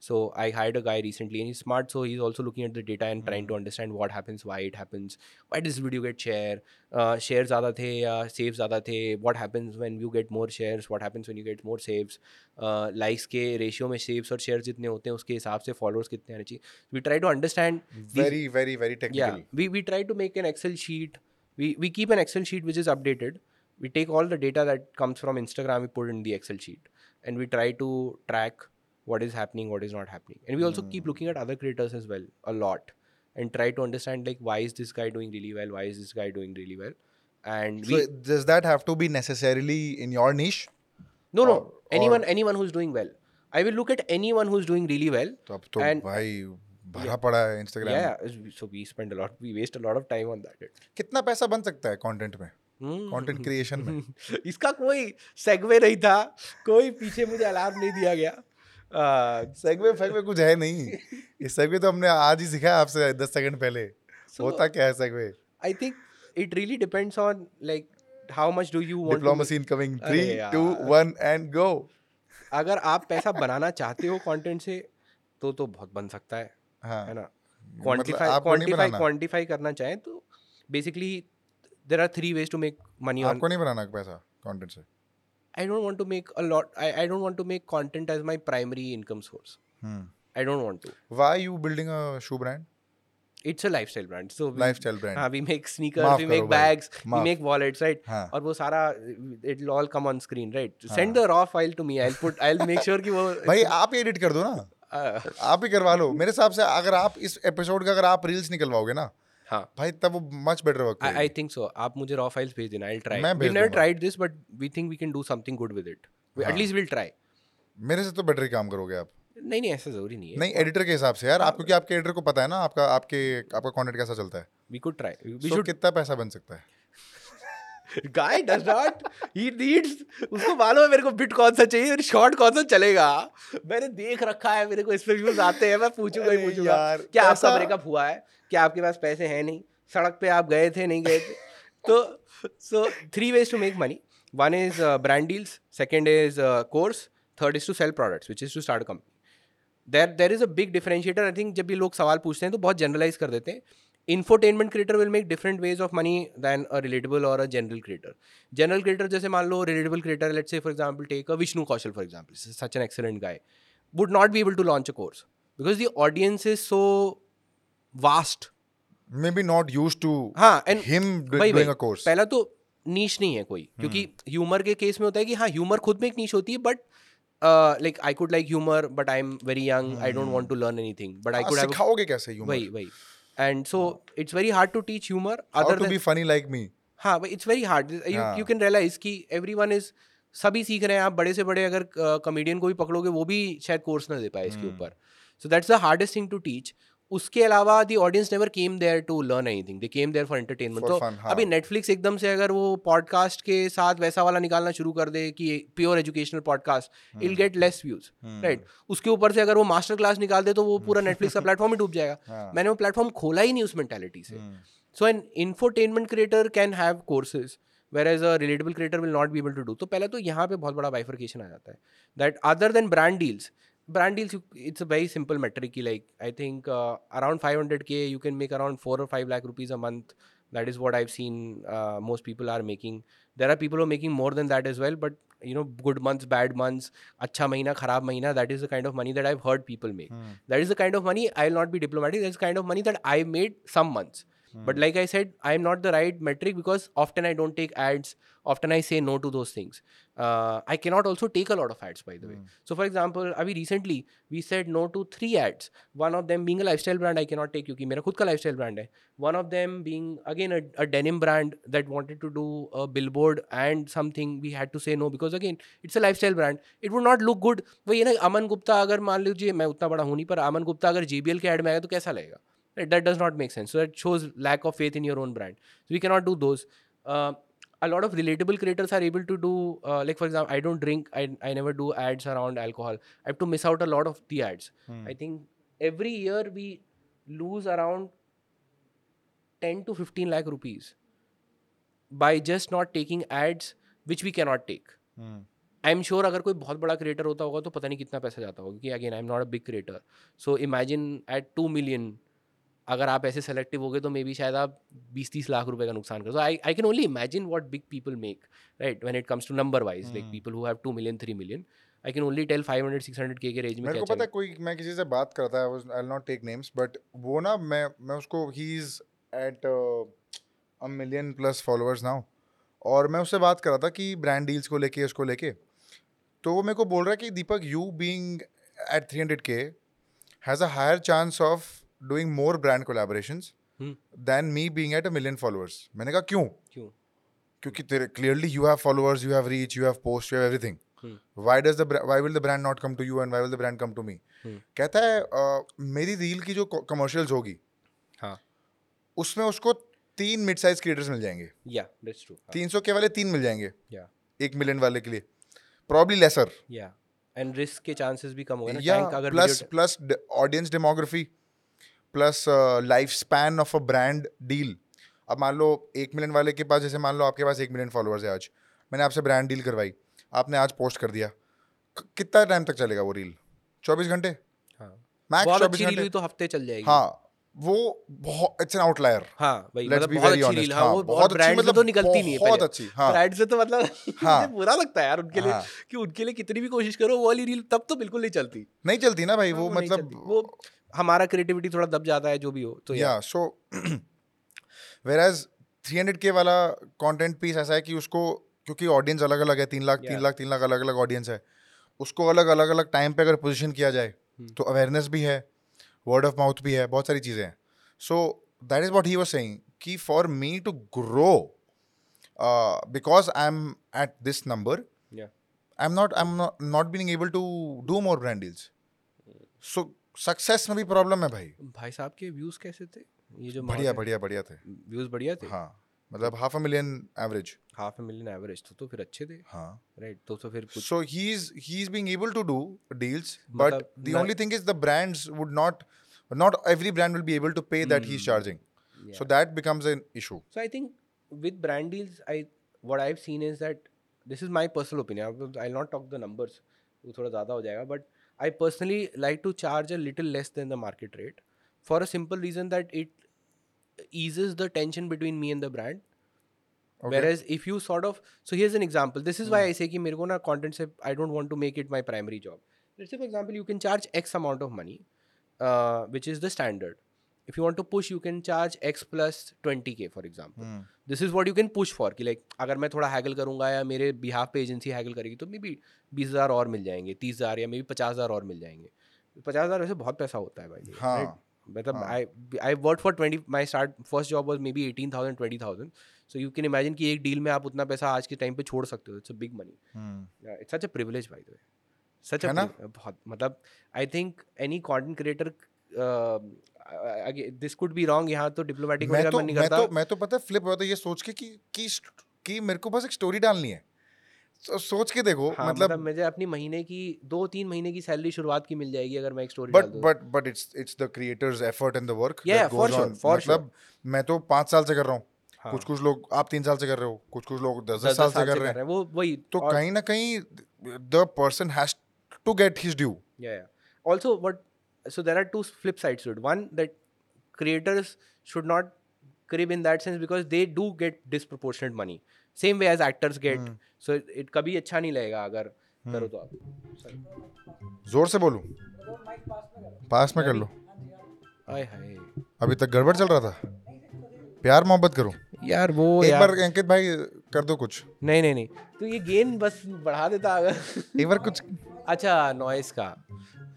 So I hired a guy recently and he's smart. So he's also looking at the data and trying to understand what happens, why it happens, why does this video get share, uh, shares ज़्यादा थे या saves ज़्यादा थे, what happens when you get more shares, what happens when you get more saves, uh, likes के ratio में saves और shares जितने होते हैं उसके हिसाब से followers कितने आने चाहिए. We try to understand these very very very yeah technical we, we try to make an excel sheet we, we keep an excel sheet which is updated we take all the data that comes from instagram we put in the excel sheet and we try to track what is happening what is not happening and we also mm. keep looking at other creators as well a lot and try to understand like why is this guy doing really well why is this guy doing really well and So we does that have to be necessarily in your niche? no or, no anyone or- anyone who's doing well i will look at anyone who's doing really well तो अब तो And- भाई भरा पड़ा है Instagram yeah so we spend a lot we waste a lot of time on that कितना पैसा बन सकता है कंटेंट में Hmm. कंटेंट क्रिएशन में इसका कोई सेगवे नहीं था कोई पीछे मुझे अलार्म नहीं दिया गया uh, सेगवे फेगवे कुछ है नहीं। ये सेगवे तो हमने आज ही सिखाया आपसे दस सेकंड पहले। So- होता क्या है segue think it really depends on like how much do you want to diplomacy incoming अरे 3 2 1 एंड गो अगर आप पैसा बनाना चाहते हो कंटेंट से तो तो बहुत बन सकता है हाँ। है ना? क्वांटिफाई क्वांटिफाई क्वांटिफाई करना चाहें तो basically there are three ways to make money on आपको नहीं बनाना पैसा कंटेंट से। I don't want to make a lot I I don't want to make content as my primary income source hmm I don't want to why you building a shoe brand it's a lifestyle brand so lifestyle brand हाँ वी मेक स्नीकर्स माफ़ वी करो मेक भाई, बैग्स वी माफ़। मेक वॉलेट्स राइट हाँ। और वो सारा will all come on screen right हाँ। The raw file to me I put I will make sure कि वो भाई आप ही एडिट कर दो ना। uh, आप ही करवा लो। मेरे हिसाब से अगर आप इस एपिसोड का अगर आप रील्स निकलवाओगे ना हाँ भाई तब वो much better work I think so. आप मुझे raw files भेज देना. मैं never दूँगा। tried this, but we think we can do something good with it. We, हाँ। At least we'll try. मेरे से तो बेटर ही काम करोगे आप नहीं नहीं ऐसा ज़रूरी नहीं है. नहीं एडिटर के हिसाब से यार आप क्योंकि आपके एडिटर को पता है ना आपका आपके आपका कंटेंट कैसा चलता है We could try. We So should. कितना पैसा बन सकता है Guy does not. He needs. उसको मालूम है मेरे को बिट कौन सा चाहिए और शॉर्ट कौन सा चलेगा. मैंने देख रखा है मेरे को इस पे व्यूज़ आते हैं मैं पूछूँगा ही पूछूँगा. यार, क्या आपका ब्रेकअप हुआ है? कि आपके पास पैसे हैं नहीं, सड़क पे आप गए थे, नहीं गए थे। तो so three ways to make money one is brand deals second is course third is to sell products which is to start company there there is a big differentiator I think जब भी लोग सवाल पूछते हैं तो बहुत जनरलाइज कर देते हैं। Infotainment creator will make different ways of money than a relatable और a general creator general creator जैसे मान लो relatable creator let say for example take a Vishnu Kaushal for example such an excellent guy would not be able to launch a course because the audience is so is maybe not use used to हाँ एंड doing भाई a course. पहला तो नीच नहीं है कोई क्योंकि ह्यूमर के केस में होता है कि हाँ ह्यूमर खुद में एक नीच होती है but like I could like humor but I am very young I don't want to learn anything but I could सिखाओगे कैसे humor? वही वही. And so it's very hard to teach humor other to be funny like me? हाँ it's very hard you. Can realize कि एवरी वन इज़ सभी सीख रहे हैं आप बड़े से बड़े अगर कॉमेडियन को भी पकड़ोगे वो भी शायद कोर्स ना दे पाए इसके हम्म। ऊपर. So that's the hardest thing to teach उसके अलावा the audience never came there to learn anything they came there for entertainment तो fun, हाँ। अभी नेटफ्लिक्स एकदम से अगर वो पॉडकास्ट के साथ वैसा वाला निकालना शुरू कर दे कि pure educational podcast I'll get less views. Right उसके ऊपर से अगर वो मास्टर क्लास निकाल दे तो वो पूरा नेटफ्लिक्स का प्लेटफॉर्म ही डूब जाएगा हाँ। मैंने वो प्लेटफॉर्म खोला ही नहीं उस मेंटालिटी से हम्म, So an infotainment creator can have courses, whereas a relatable creator will not be able to do. तो पहले तो यहाँ पे बहुत बड़ा bifurcation आ जाता है that other than brand deals, brand deals you, it's a very simple metric like i think uh, around 500k you can make around 4 or 5 lakh rupees a month. That is what i've seen uh, most people are making. There are people who are making more than that as well but you know good months bad months acha mahina kharab mahina that is the kind of money that i've heard people make. Hmm. that is the kind of money i'll not be diplomatic that's the kind of money that i made some months. But like I set I am not the right metric because often I don't take ads often I say no to those things I cannot also take a lot of ads by the way so for example अभी recently we set no to three ads one of them being lifestyle brand I के नॉट टेक क्योंकि मेरा खुद का लाइफ स्टाइल ब्रांड है. One of them being again a denim brand that wanted to do a billboard and something we had to say no because again it's a lifestyle brand it would not look good वही है ना अमन गुप्ता अगर मान लीजिए मैं उतना बड़ा हूँ नहीं पर अमन गुप्ता अगर जे बी एल के एड में आएगा तो कैसा लगेगा? Right, that does not make sense. So that shows lack of faith in your own brand. So we cannot do those. Uh, a lot of relatable creators are able to do, uh, like for example, I don't drink. I I never do ads around alcohol. I have to miss out a lot of the ads. Hmm. I think every year we lose around ten to fifteen lakh rupees by just not taking ads, which we cannot take. Hmm, I am sure अगर कोई बहुत बड़ा क्रिएटर होता होगा तो पता नहीं कितना पैसा जाता होगा क्योंकि again I am not a big creator so imagine at two million अगर आप ऐसे सेलेक्टिव हो गए तो मे बी शायद आप बीस तीस लाख रुपए का नुकसान करो I I can only imagine what big people make right when it comes to number wise like. People who have two million three million I can only tell five hundred six hundred K के रेंज में मेरे को पता है कोई मैं किसी से बात करता है I not take names but वो ना मैं मैं उसको ही is at a million plus followers now और मैं उससे बात कर रहा था कि ब्रांड डील्स को लेके उसको लेके तो वो मेरे को बोल रहा है कि Deepak you being at three hundred K has a higher chance of doing more brand collaborations Hmm. Then me being at a million followers मैंने कहा क्यों? क्यों? क्योंकि तेरे clearly you have followers you have reach you have post you have everything. Why does the why will the brand not come to you and why will the brand come to me. कहता है "अ, मेरी रील की जो कमर्शियल्स होगी हाँ। उसमें उसको तीन मिड साइज़ क्रिएटर्स मिल जाएँगे। या दैट्स ट्रू तीन सौ के वाले तीन मिल जाएँगे। या एक मिलियन वाले के लिए। प्रॉब्ली लेसर या एंड रिस्क के चांसेस भी कम हो गए ना plus plus audience demography plus lifespan of a brand deal अब मान लो एक मिलियन वाले के पास जैसे मान लो आपके पास एक मिलियन फॉलोअर्स है आज मैंने आपसे ब्रांड डील करवाई आपने आज पोस्ट कर दिया कितना टाइम तक चलेगा वो रील चौबीस घंटे? हाँ। मैक्स चौबीस घंटे। तो हफ़्ते चल जाएगी। हाँ वो बहुत इट्स एन आउटलायर हाँ भाई Let's मतलब बहुत अच्छी रील हाँ हाँ, वो बहुत बहुत अच्छी मतलब तो निकलती नहीं है बहुत अच्छी, हाँ। ब्रांड से तो मतलब हाँ। बुरा लगता है यार उनके लिए हाँ। कि उनके लिए कितनी भी कोशिश करो वो वाली रील तब तो बिल्कुल नहीं चलती नहीं चलती ना भाई हाँ, वो मतलब वो हमारा क्रिएटिविटी थोड़ा दब जाता है जो भी हो तो या so whereas three hundred K वाला कंटेंट पीस ऐसा है कि उसको क्योंकि ऑडियंस अलग अलग है तीन लाख तीन लाख तीन लाख अलग अलग ऑडियंस है उसको अलग अलग अलग टाइम पे अगर पोजीशन किया जाए Hmm. तो अवेयरनेस भी है वर्ड ऑफ़ माउथ भी है बहुत सारी चीज़ें हैं। So that is what he was saying कि for me to grow because I am at this number I am not I am not being able to do more brand deals so success में भी प्रॉब्लम है भाई। भाई साहब के व्यूज़ कैसे थे? ये जो बढ़िया बढ़िया बढ़िया थे। व्यूज़ बढ़िया थे? हाँ। मतलब half a million average half a million average तो तो फिर अच्छे थे। हाँ। राइट तो तो फिर so he is he is being able to do deals but the only thing is the brands would not not every brand will be able to pay that he is charging so that becomes an issue so I think with brand deals I what I have seen is that this is my personal opinion I will not talk the numbers वो थोड़ा ज़्यादा हो जाएगा but I personally like to charge a little less than the market rate for a simple reason that it eases the tension between me and the brand. okay Whereas if you sort of so here's an example. This is why I say कि मेरे को ना content से I don't want to make it my primary job. Let's say for example you can charge X amount of money, uh, which is the standard. if you want to push you can charge x plus 20k for example Hmm. this is what you can push for कि like अगर मैं थोड़ा हैगल करूँगा या मेरे बिहाफ पे एजेंसी हैगल करेगी तो मे बी बीस हज़ार और मिल जाएँगे तीस हज़ार या मे बी पचास हज़ार और मिल जाएँगे पचास हज़ार वैसे बहुत पैसा होता है भाई हाँ, right? मतलब। I I work for twenty my start first job was maybe eighteen thousand twenty thousand so you can imagine कि एक डील में आप उतना पैसा आज के टाइम पे छोड़ सकते हो it's a big money. It's such a privilege by the way सच है ना? बहुत मतलब I think any content creator this could be wrong यहाँ तो डिप्लोमेटिक मैं तो मैं तो मैं तो पता है फ्लिप होता है ये सोच के कि कि कि मेरे को बस एक स्टोरी डालनी है सो सोच के देखो हाँ, मतलब, मतलब मुझे अपनी महीने की दो तीन महीने की सैलरी शुरुआत की मिल जाएगी अगर मैं एक story but but but it's it's the creator's effort and the work for sure, मतलब मैं तो पाँच साल से कर रहा हूँ। हाँ, कुछ कुछ लोग आप तीन साल से कर रहे हो कुछ कुछ लोग दस दस दस साल से कर रहे हैं वो वही तो कहीं ना कहीं the person has to get his due so there are two flip sides to it. One that creators should not crib in that sense because they do get disproportionate money. Same way as actors get. Hmm. So it, it कभी अच्छा नहीं लगेगा अगर करो तो आप. ज़ोर से बोलूँ? पास में कर लो। आय हाय. अभी तक गड़बड़ चल रहा था? प्यार मोहब्बत करो? यार वो एक यार। बार अंकित भाई कर दो कुछ। नहीं नहीं नहीं। तो ये गेन बस बढ़ा देता अगर। एक बार कुछ अच्छा नॉइस का।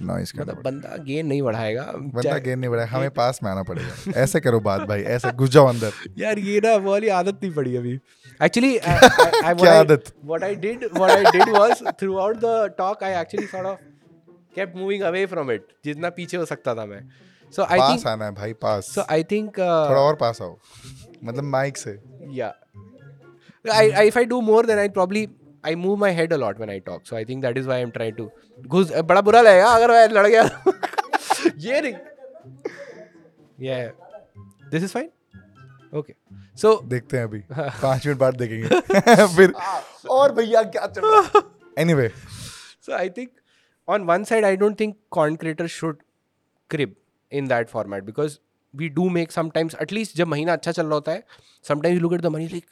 नॉइस करना मतलब बंदा गेन नहीं बढ़ाएगा बंदा गेन नहीं बढ़ा हमें पास में आना पड़ेगा। ऐसे करो बात भाई ऐसे घुस जाओ अंदर। यार ये ना वो वाली आदत नहीं पड़ी अभी। एक्चुअली क्या आदत? what I did what I did was throughout the talk I actually sort of kept moving away from it जितना पीछे हो सकता था मैं। So I पास आना है भाई पास। So I think थोड़ा और पास आओ। मतलब माइक से। Yeah. I, I if I do more then I I move my head a lot when I talk so I think that is why am try to घुस बड़ा बुरा लगेगा अगर वह लड़ गया। ये नहीं। This is fine okay so देखते हैं अभी। पाँच मिनट बाद देखेंगे। फिर और भैया क्या चल रहा anyway so I think on one side I don't think content should creep in that format because we do make sometimes at least जब महीना अच्छा चल रहा होता है sometimes look at the money like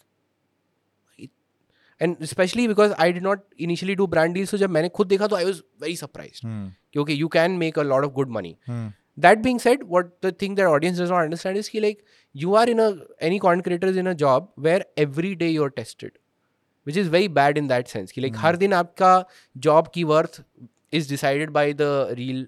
like and especially because I did not initially do brand deals so जब मैंने खुद देखा तो I was very surprised क्योंकि you can make a lot of good money that being said what the thing that audience does not understand is कि like you are in a any content creator is in a job where every day you're tested which is very bad in that sense कि like हर दिन आपका job की worth is decided by the reel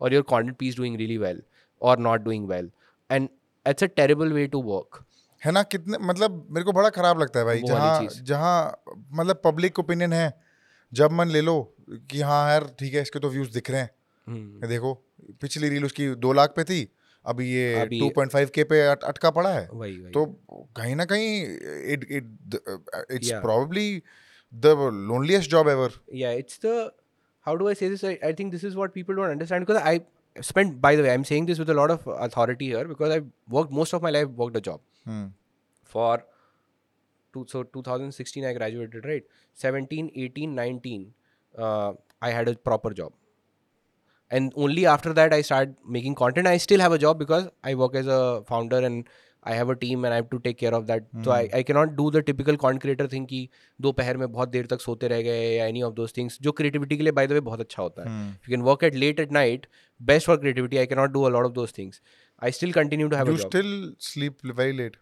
or your content piece doing really well or not doing well and it's a terrible way to work है ना कितने मतलब मेरे को बड़ा खराब लगता है भाई जहाँ जहाँ मतलब पब्लिक ओपिनियन है जब मन ले लो कि हाँ यार ठीक है इसके तो व्यूज़ दिख रहे हैं। Hmm. देखो पिछली रील उसकी दो लाख पे थी अभी ये टू पॉइंट फाइव के पे अट, अटका पड़ा है। वही वही। तो कहीं ना कहीं it it it's. Probably the loneliest job ever yeah it's the how do i say this? I, I think this is what people don't understand because i spent by the way i'm saying this with a lot of authority here because i've worked most of my life worked a job for two, so 2016 i graduated right 17 18 19 uh, i had a proper job and only after that i started making content i still have a job because i work as a founder and i have a team and i have to take care of that so I, I cannot do the typical content creator thing कि दोपहर में बहुत देर तक सोते रह गए या any of those things जो creativity के लिए by the way बहुत अच्छा होता है if you can work at late at night best for creativity i cannot do a lot of those things i still continue to have you a job still sleep very late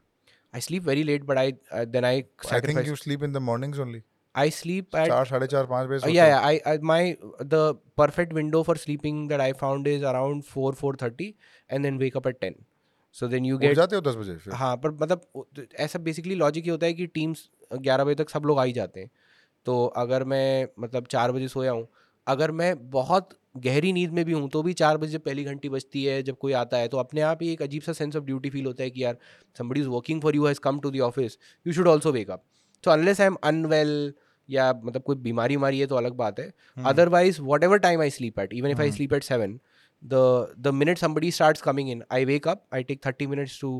I sleep very late, but I uh, then I think sacrifice. You sleep in the mornings only I sleep at चार साढ़े चार पाँच बजे uh, yeah, हो? yeah. I, I my the perfect window for sleeping that I found is around four four thirty, and then wake up at ten. So then you उठ get जाते हो दस बजे हाँ पर मतलब तो ऐसा बेसिकली लॉजिक ये होता है कि टीम्स ग्यारह बजे तक सब लोग आ ही जाते हैं तो अगर मैं मतलब चार बजे सोया हूँ अगर मैं बहुत गहरी नींद में भी हूँ तो भी चार बजे पहली घंटी बजती है जब कोई आता है तो अपने आप ही एक अजीब सा सेंस ऑफ़ ड्यूटी फील होता है कि यार somebody is working for you has come to the office you should also wake up so unless I am unwell या मतलब कोई बीमारी उमारी है तो अलग बात है। Otherwise whatever time I sleep at even if I sleep at seven the the minute somebody start coming in I wake up I take thirty minutes to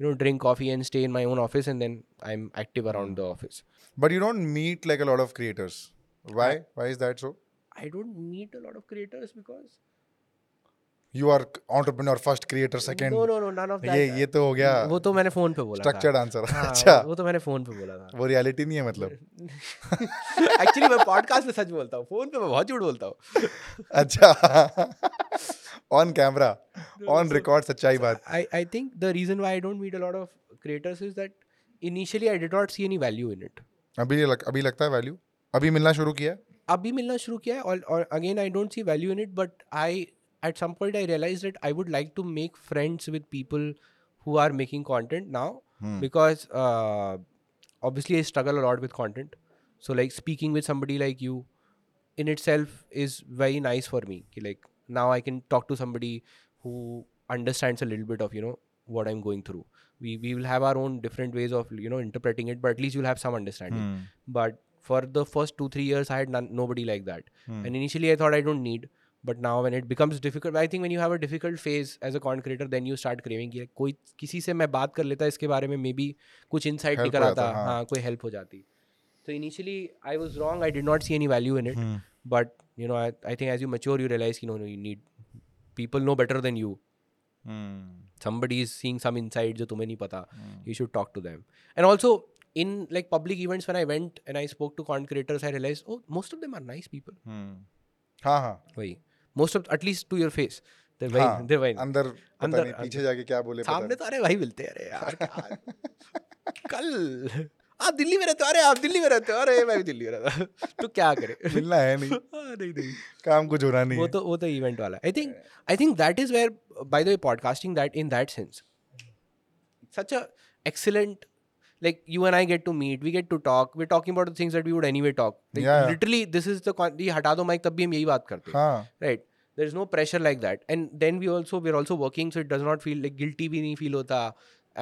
you know drink coffee and stay in my own office and then I am active around the office but you don't meet like a lot of creators why why is that so i don't meet a lot of creators because You are entrepreneur first, creator second. no no no none of that ये ये तो हो गया वो तो मैंने फ़ोन पे बोला स्ट्रक्चर्ड आंसर हाँ, अच्छा वो तो मैंने फ़ोन पे बोला था वो रियलिटी नहीं है मतलब एक्चुअली मैं पॉडकास्ट में सच बोलता हूँ फ़ोन पे मैं बहुत झूठ बोलता हूँ अच्छा ऑन कैमरा ऑन रिकॉर्ड सच्चाई बात I, I think the reason why I don't meet a lot of creators is that initially I did not see any value in it. अभी लग, अभी लगता है वैल्यू अभी मिलना शुरू किया अभी मिलना शुरू किया है और और again I don't see value in it but I at some point I realize that I would like to make friends with people who are making content now Hmm. because uh, obviously I struggle a lot with content. So like speaking with somebody like you in itself is very nice for me. कि, Like now I can talk to somebody who understands a little bit of you know what I'm going through. We we will have our own different ways of you know interpreting it, but at least you'll have some understanding. Hmm. But for the first two three years, I had none, nobody like that. Hmm. And initially I thought I don't need. But now when it becomes difficult, I think when you have a difficult phase as a content creator, then you start craving कि कोई किसी से मैं बात कर लेता इसके बारे में मे बी कुछ insight Help निकल हो आता जाता, हाँ। हाँ कोई help हो जाती So initially I was wrong. I did not see any value in it. Hmm. But you know, I, I think as you mature, you realize you know you need people know better than you. Hmm. Somebody is seeing some insight जो तुम्हें नहीं पता. Hmm. You should talk to them. And also in like public events when I went and I spoke to content creators, I realized oh most of them are nice people. Hmm. हाँ हाँ वही। Most of at least to your face. They're very हाँ, they're very अंदर पता अंदर- नहीं पीछे जाके क्या बोले पता सामने तो अरे भाई मिलते हैं अरे यार क्या- कल। आप दिल्ली में रहते हो अरे आप दिल्ली में रहते हो अरे मैं भी दिल्ली में रहता हूँ। तो क्या करे? नहीं। मिलना है नहीं। हाँ, नहीं नहीं। काम कुछ होना नहीं वो है। तो वो तो इवेंट वाला I think I think that is where by the way podcasting that in that sense such a excellent like you and I get to meet, we get to talk. We're talking about the things that we would anyway talk. Like, Yeah. Literally, this is the con- ये हटा दो माइक तब भी हम यही बात करते हैं हाँ right there is no pressure like that and then we also we're also working so it does not feel like guilty भी नहीं feel होता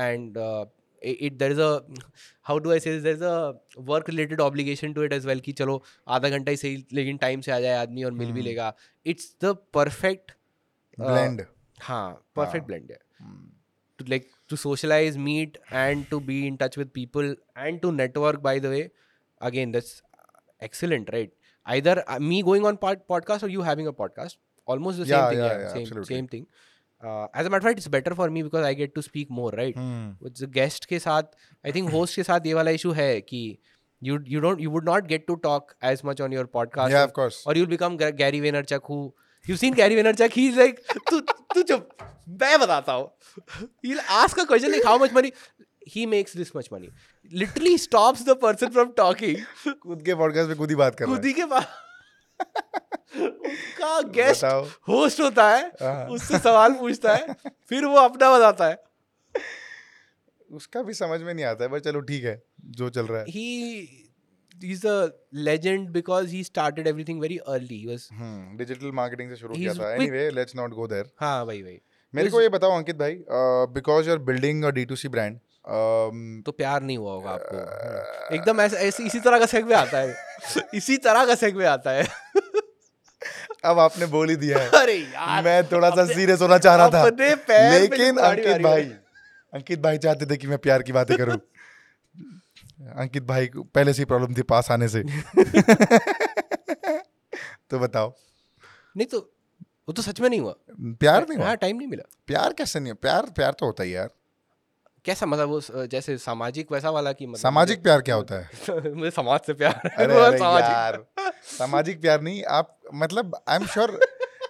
and uh, it, it there is a how do I say this there's a work related obligation to it as well कि चलो आधा घंटा ही सही लेकिन टाइम से आ जाए आदमी और मिल भी लेगा it's the perfect uh, blend हाँ perfect हाँ. blend है to like to socialize meet and to be in touch with people and to network by the way again that's excellent right either uh, me going on pod- podcast or you having a podcast almost the same Yeah, thing yeah, yeah, yeah, same absolutely. same thing uh, as a matter of fact it's better for me because i get to speak more right Hmm. with the guest के साथ i think host के साथ ये वाला issue है कि you you don't you would not get to talk as much on your podcast Yeah, or- of course. or you'll become Ga- Gary Vaynerchuk who you've seen Gary Vaynerchuk he's like तू तू चुप मैं बताता हूँ he'll ask a question like how much money he makes this much money literally stops the person from talking खुद के पॉडकास्ट में खुद ही बात कर रहा खुद ही के उसका गेस्ट होस्ट होता है हाँ। उससे सवाल पूछता है फिर वो अपना बताता है है उसका भी समझ में नहीं आता है पर चलो ठीक है जो चल रहा है he he's a legend because he started everything very early. He was hmm digital marketing से शुरू किया He's था. quick. Anyway let's not go there हाँ भाई भाई मेरे को ये बताओ अंकित भाई because you are building a D2C brand तो प्यार नहीं हुआ होगा आपको। एकदम ऐसे ऐसे इसी तरह का सेगवे आता है। इसी तरह का सेगवे आता है। अब आपने बोल ही दिया है। अरे यार मैं थोड़ा सा सीरियस होना चाह रहा था। अपने पैर पे लेकिन अंकित मारी भाई है। अंकित भाई चाहते थे कि मैं प्यार की बातें करूँ। अंकित भाई को पहले से ही प्रॉब्लम थी पास आने से। तो बताओ। नहीं तो वो तो सच में नहीं हुआ। प्यार नहीं हुआ? हाँ टाइम नहीं मिला। प्यार कैसे नहीं प्यार प्यार तो होता है यार। कैसा मतलब वो जैसे सामाजिक वैसा वाला की मतलब सामाजिक प्यार क्या होता है? मुझे समाज से प्यार अरे अरे यार सामाजिक प्यार नहीं। आप मतलब I am sure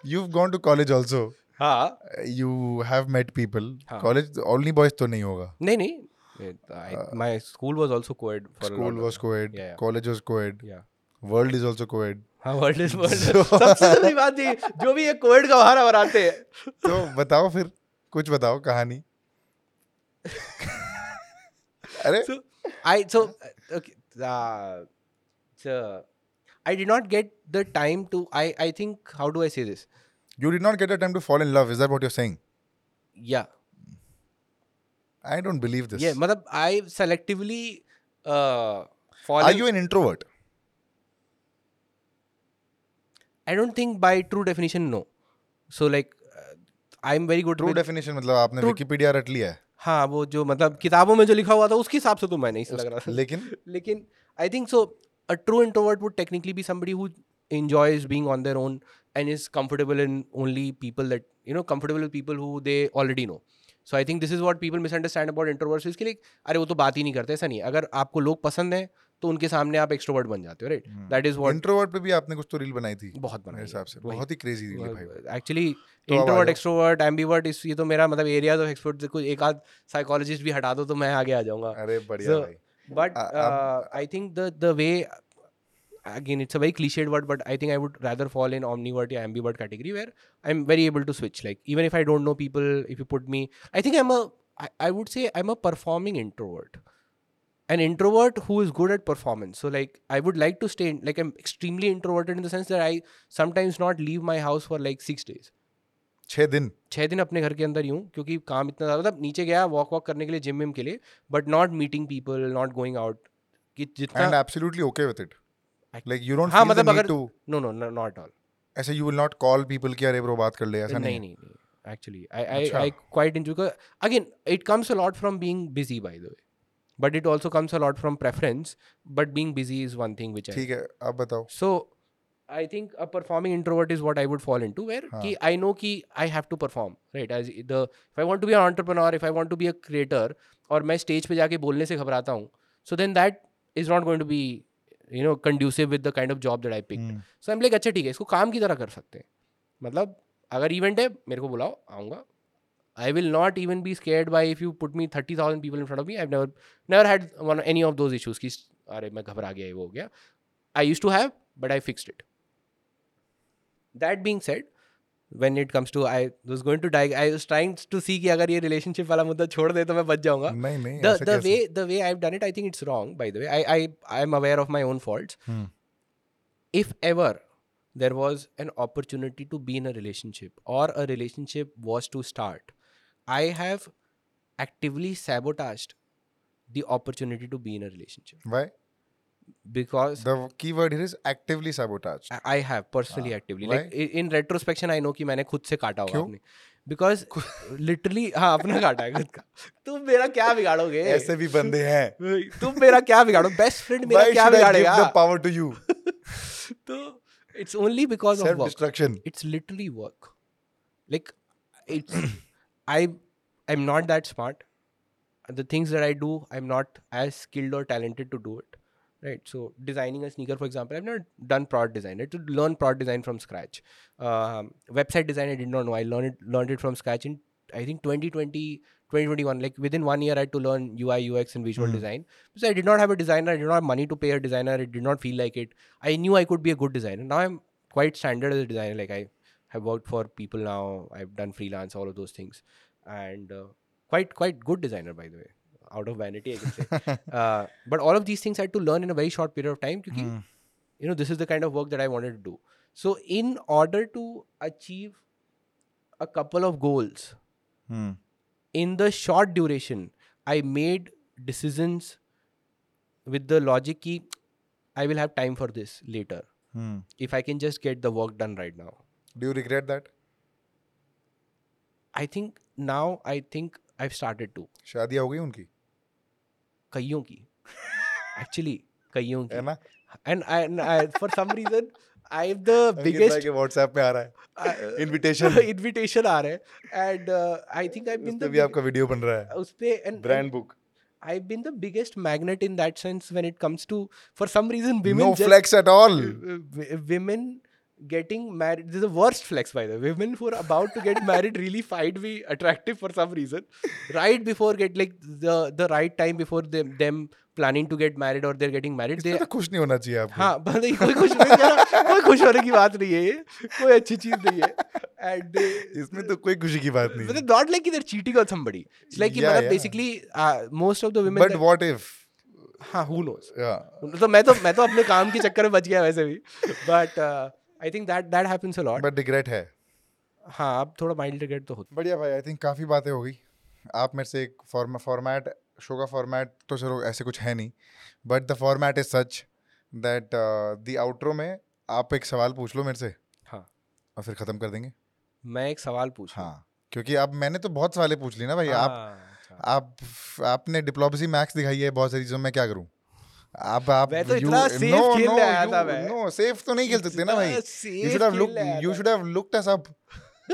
you gone to college also हाँ you have met people. College only boys तो नहीं होगा। नहीं नहीं my school was also coed for school was coed Yeah, yeah. College was coed या वर्ल्ड इज़ आल्सो कोएड हाँ वर्ल्ड इज़ वर्ल्ड सबसे ज़रूरी बात ये जो भी ये कोविड का बहाना बनाते हैं तो बताओ फिर कुछ बताओ कहानी अरे so I so uh, okay uh, so I did not get the time to I I think how do I say this you did not get a time to fall in love is that i don't believe this yeah मतलब I selectively uh fall are in- you an introvert I don't think by true definition no so like uh, I'm very good true with definition मतलब आपने True- विकिपीडिया रट लिया है हाँ वो जो मतलब किताबों में जो लिखा हुआ था उसके हिसाब से तो मैं नहीं लग रहा था लेकिन लेकिन I think so a true introvert would technically be somebody who enjoys being on their own and is comfortable in only people that you know comfortable with people who they already know so i think this is what people misunderstand about introverts. इसके लिए अरे वो तो बात ही नहीं करते ऐसा नहीं अगर आपको लोग पसंद है तो उनके सामने आप एक्सट्रोवर्ट बन जाते हो right. That is what introvert पे भी आपने कुछ तो रील बनाई थी बहुत मेरे बना हिसाब से। बहुत ही क्रेजी रील भाई। Actually introvert. एक्सट्रोवर्ट एम्बीवर्ट इस ये तो मेरा मतलब एरियाज़ ऑफ़ एक्सपर्ट कुछ एक आध साइकोलॉजिस्ट भी हटा दो तो मैं आगे आ जाऊँगा। अरे बढ़िया भाई। uh, I think the the way again it's a very cliched word, but I think I would rather fall in omnivert or ambivert category where I'm very able to switch. Like even if I don't know people, if you put me, I think I'm a I, I would say I'm a performing introvert. An introvert who is good at performance. So like I would like to stay in, like I'm extremely introverted in the sense that I sometimes not leave my house for like six days. छह दिन छः दिन अपने घर के अंदर ही हूँ क्योंकि काम इतना ज़्यादा मतलब नीचे गया वॉक वॉक करने के लिए जिम विम के लिए but not meeting people not going out कि एंड जितना absolutely okay with it like you don't हाँ, फील द मतलब नीड अगर- to no no not all ऐसे you will not call people कि अरे ब्रो बात कर ले ऐसा नहीं नहीं नहीं actually I I. I quite enjoy again it comes a lot from being busy by the way but it also comes a lot from preference but being busy is one thing I ठीक है अब बताओ। So I think a performing introvert is what I would fall into where हाँ. कि I know कि I have to perform right? As the if I want to be an entrepreneur if I want to be a creator और मैं स्टेज पे जाके बोलने से घबराता हूँ so then that is not going to be you know conducive with the kind of job that I pick so am like अच्छा ठीक है इसको काम की तरह कर सकते हैं. मतलब अगर इवेंट है मेरे को बुलाओ आऊँगा। I will not even be scared by if you put me thirty thousand people in front of me I never had one any of those issues की अरे मैं घबरा गया वो हो गया। I used to have but I fixed it that being said when it comes to I was going to die I was trying to see कि अगर ये रिलेशनशिप वाला मुद्दा छोड़ दे तो मैं बच जाऊँगा। There was an opportunity to be in a relationship और a relationship was to start I have actively sabotaged the opportunity to be in a relationship because the keyword here is actively sabotage. I have personally ah, actively. why? like in retrospection i know ki maine khud se kaata hua apne because literally हाँ अपना काटा है खुद तुम मेरा क्या बिगाड़ोगे? ऐसे भी बंदे हैं। तुम मेरा क्या बिगाड़ो? बेस्ट फ्रेंड मेरा क्या बिगाड़ेगा? पावर टू यू तो it's only because of destruction it's literally work like it's I I am not that smart the things that I do I am not as skilled और talented to do it right? So designing a sneaker for example i've not done product design i had to learn product design from scratch. Um, website design i did not know. I learned it learned it from scratch in i think 2020 2021 like within one year i had to learn ui ux and visual Hmm. design. Because i did not have a designer. I did not have money to pay a designer. It did not feel like it. I knew i could be a good designer. Now i'm quite standard as a designer. Like i have worked for people now. I've done freelance all of those things. And uh, quite quite good designer by the way out of vanity i can say uh, but all of these things i had to learn in a very short period of time because hmm, you know this is the kind of work that i wanted to do so in order to achieve a couple of goals hmm, in the short duration i made decisions with the logic ki i will have time for this later hmm. if i can just get the work done right now do you regret that i think now i think i've started to शादियां हो गई उनकी कईयों की। एक्चुअली कईयों की। And I for some reason I the biggest WhatsApp पे आ रहा है? इनविटेशन इनविटेशन आ रहा है। And I think I been the भी आपका वीडियो बन रहा है। उस पे and brand book I have been the biggest magnet in that sense when it comes to for some reason women no flex at all getting married. This is the worst flex, by the way. Women who are about to get married really find me attractive for some reason. Right before get like the the right time before them them planning to get married or they're getting married. They इसमें तो खुश नहीं होना चाहिए आपको हाँ मतलब ये कोई खुश नहीं है कोई खुश होने की बात नहीं है कोई अच्छी चीज़ नहीं है एंड इसमें तो कोई खुशी की बात नहीं मतलब not like they're cheating on somebody. It's like कि Yeah, मतलब uh, most of the women. But that- what if हाँ who knows. या तो मैं तो मैं तो अपने काम के चक्कर में बच गया वैसे भी but I think that that happens a lot but regret है। हाँ अब थोड़ा माइल्ड रिग्रेट तो होता बढ़िया भाई आई थिंक काफ़ी बातें हो गई। आप मेरे से एक फॉर्मेट शो का फॉर्मेट तो चलो ऐसे कुछ है नहीं। But the format is such that the outro में आप एक सवाल पूछ लो मेरे से। हाँ। और फिर ख़त्म कर देंगे। मैं एक सवाल पूछ हाँ क्योंकि अब मैंने तो बहुत सवालें पूछ ली ना भाई। आप अच्छा। आप आपने डिप्लोमेसी मैक्स दिखाई है बहुत सारी चीज़ों में क्या करूँ? आप आप मैं तो इतना safe खेलने आया था मैं। नो सेफ़ तो नहीं खेल सकते ना भाई। You should have look you should have looked us up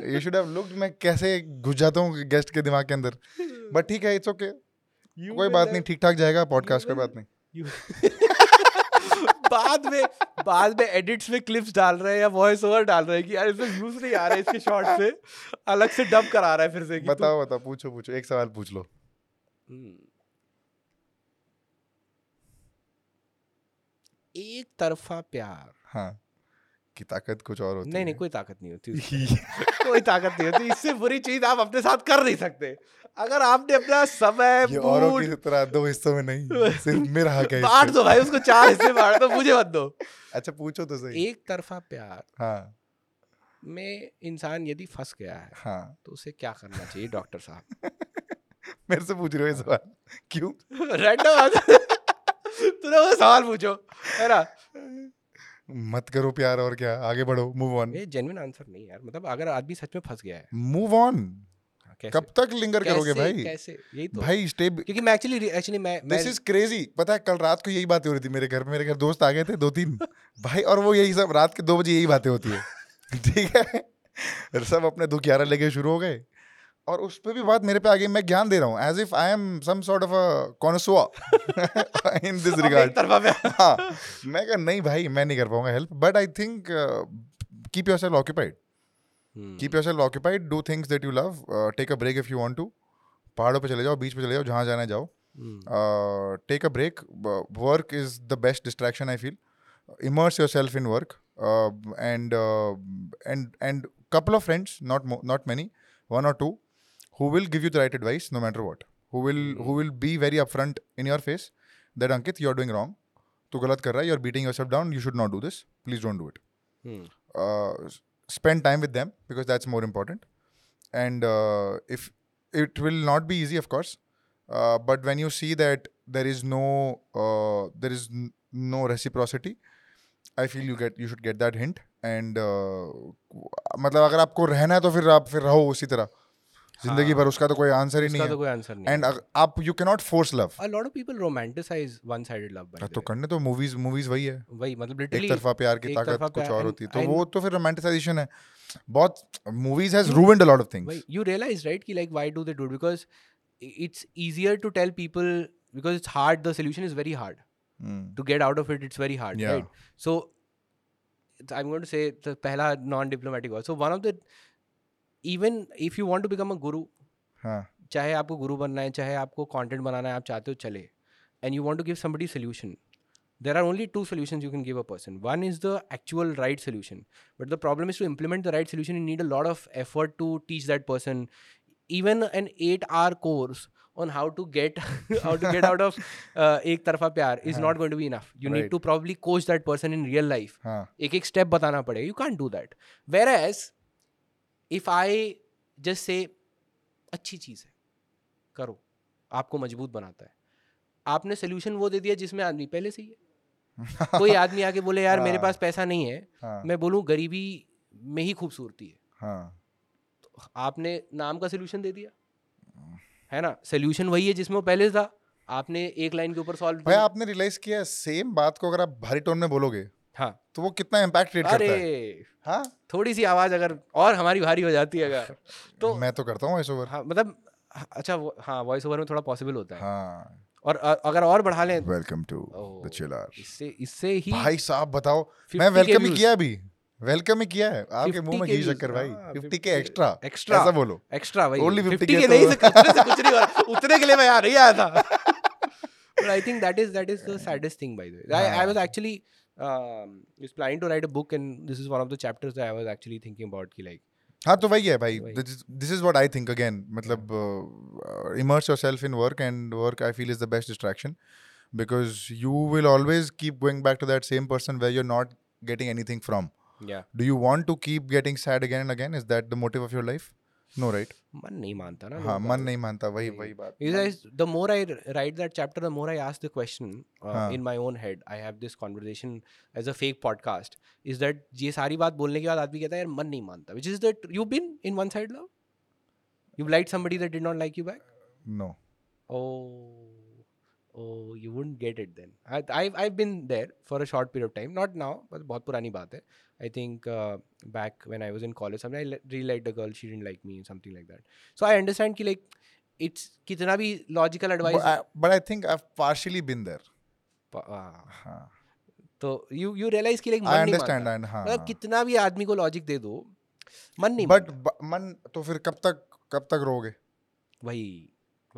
you should have looked मैं कैसे घुस जाता हूँ गेस्ट के दिमाग के अंदर। बट ठीक है इट्स ओके कोई बात नहीं ठीक ठाक जाएगा पॉडकास्ट कोई बात नहीं। बाद में बाद में एडिट्स में क्लिप्स डाल रहे हैं या वॉइस ओवर डाल रहे हैं कि यार इसमें व्यूज़ नहीं आ रहे इसके शॉट से। अलग से डब करा रहा है फिर से बताओ बताओ पूछो पूछो। एक सवाल पूछ लो। एक तरफा प्यार। हाँ की ताकत कुछ और होती नहीं नहीं कोई ताकत नहीं होती कोई ताकत नहीं होती इससे बुरी चीज़ आप अपने साथ कर नहीं सकते। अगर आपने अपना समय औरों की तरह दो हिस्सों में नहीं सिर्फ़ मेरा हक है बांट दो भाई उसको चार हिस्से बांट दो मुझे मत दो। अच्छा पूछो तो सही। एक तरफा प्यार। हाँ। में इंसान यदि फंस गया है हाँ। तो उसे क्या करना चाहिए डॉक्टर साहब? मेरे से पूछ रहे हो ये सवाल। क्यों? रैंडम तूने वो सवाल पूछो है ना? मत करो प्यार और क्या आगे बढ़ो मूव ऑन ये जेन्युइन आंसर नहीं यार मतलब अगर आदमी सच में फंस गया है। मूव ऑन कब तक लिंगर करोगे कैसे- भाई? कैसे? यही तो। भाई स्टे क्योंकि मैं एक्चुअली एक्चुअली मैं दिस इज़ क्रेजी पता है कल रात को यही बातें हो रही थी मेरे घर में मेरे घर दोस्त आ गए थे दो तीन। भाई और वो यही सब रात के दो बजे यही बातें होती है। ठीक है? सब अपने दुखियारा लेके शुरू हो गए। और उस पर भी बात मेरे पे आ गई मैं ज्ञान दे रहा हूँ as if I am some sort of a connoisseur in this regard हाँ मैं कहा नहीं भाई मैं नहीं कर पाऊँगा help but I think keep yourself occupied keep yourself occupied do things that you love take a break if you want to पहाड़ों पर चले जाओ बीच पर चले जाओ जहाँ जाना जाओ। Take a break work is the best distraction I feel. Immerse yourself in work, uh, and uh, and and couple of friends, not mo- not many, one or two, who will give you the right advice no matter what who will mm-hmm. who will be very upfront in your face that ankit you are तू गलत कर रहा है you are beating yourself down you should not do this please don't do it spend time with them because that's more important and if it will not be easy of course but when you see that there is no there is no reciprocity I feel you get you should get that hint and मतलब अगर आपको रहना है तो फिर आप फिर रहो उसी तरह ज़िंदगी भर उसका तो कोई आंसर ही नहीं है। कोई आंसर नहीं एंड आप you can not force love a lot of people romanticize one sided love by तो करने तो मूवीज़ मूवीज़ वही है। वही मतलब लिटरली एक तरफा प्यार की ताकत कुछ और होती तो वो तो फिर रोमांटिसाइजेशन है। बहुत movies has ruined a lot of things you realize right कि like why do they do because it's easier to tell people because it's hard the solution is very hard to get out of it it's very hard right so I am going to say पहला non diplomatic so one of the even if you want to become a guru चाहे आपको गुरु बनना है चाहे आपको कॉन्टेंट बनाना है आप चाहते हो चले and you want to give some solution there are only two solution you can give a person one is the actual right solution but the problem is to implement the right solution you need a lot of effort to teach that person even an eight hour course on how to get how to get out of एक तरफा प्यार is not going to be enough you need to probably coach that person in real life एक एक स्टेप बताना पड़ेगा. You can do that whereas if I just say अच्छी चीज़ है करो आपको मज़बूत बनाता है। आपने सोल्यूशन वो दे दिया जिसमें आदमी पहले से ही है। कोई आदमी आके बोले यार मेरे हाँ। पास पैसा नहीं है हाँ। मैं बोलूँ गरीबी में ही खूबसूरती है। हाँ। तो आपने नाम का सोल्यूशन दे दिया। है ना? सोल्यूशन वही है जिसमें वो पहले था। आपने एक लाइन के ऊपर सॉल्व भाई आपने रियलाइज़ किया सेम बात को अगर आप भारी टोन में बोलोगे हाँ। तो वो कितना इम्पैक्ट क्रिएट करता है? हाँ? थोड़ी सी आवाज़ अगर और हमारी भारी हो जाती है अगर तो मैं तो करता हूँ ऐसे ओवर हाँ मतलब अच्छा वो हाँ वॉइस ओवर में थोड़ा पॉसिबल होता है। हाँ। और अगर और बढ़ा लें वेलकम टू द चिलर इससे इससे ही भाई साहब बताओ मैं वेलकम ही किया अभी। वेलकम ही किया है। आपके मुँह में घी शक्कर भाई। हाँ, 50 50 के एक्स्ट्रा extra। ऐसा बोलो। एक्स्ट्रा वही Only 50 50 के नहीं तो- से कुछ नहीं हो रहा उतने के लिए मैं यहाँ नहीं आया था। But I think that is that is the saddest thing by the way I, I was हाँ। actually um, was planning to write a book and this is one of the chapters that I was actually thinking about कि like हाँ तो वही है भाई वही। This is what I think again मतलब immerse yourself in work and work I feel is the best distraction because you will always keep going back to that same person where you're not getting anything from yeah do you want to keep getting sad again and again is that the motive of your life no right मन नहीं मानता ना हाँ मन तो। नहीं मानता वही वही। बात Because I, the more I r- write that chapter, the more I ask the question uh, हाँ. in my own head. I have this conversation as a fake podcast. Is that ये सारी बात बोलने के बाद आदमी कहता है यार मन नहीं मानता. Which is that you've been in one side love. You've liked somebody that did not like you back. no Oh, oh, you wouldn't get it then. I, I've I've been there for a short period of time. Not now, but बहुत पुरानी बात है. I think uh, back when I was in college, something I li- really liked a girl. She didn't like me, something like that. So I understand कि like it's कितना भी logical advice. but I, but I think I've partially been there प- ah, हाँ तो यू यू रियलाइज़ कि लाइक मन आई नहीं अंडरस्टैंड मानता एंड हाँ मतलब कितना भी आदमी को लॉजिक दे दो मन नहीं बट मन तो फिर कब तक कब तक रोगे वही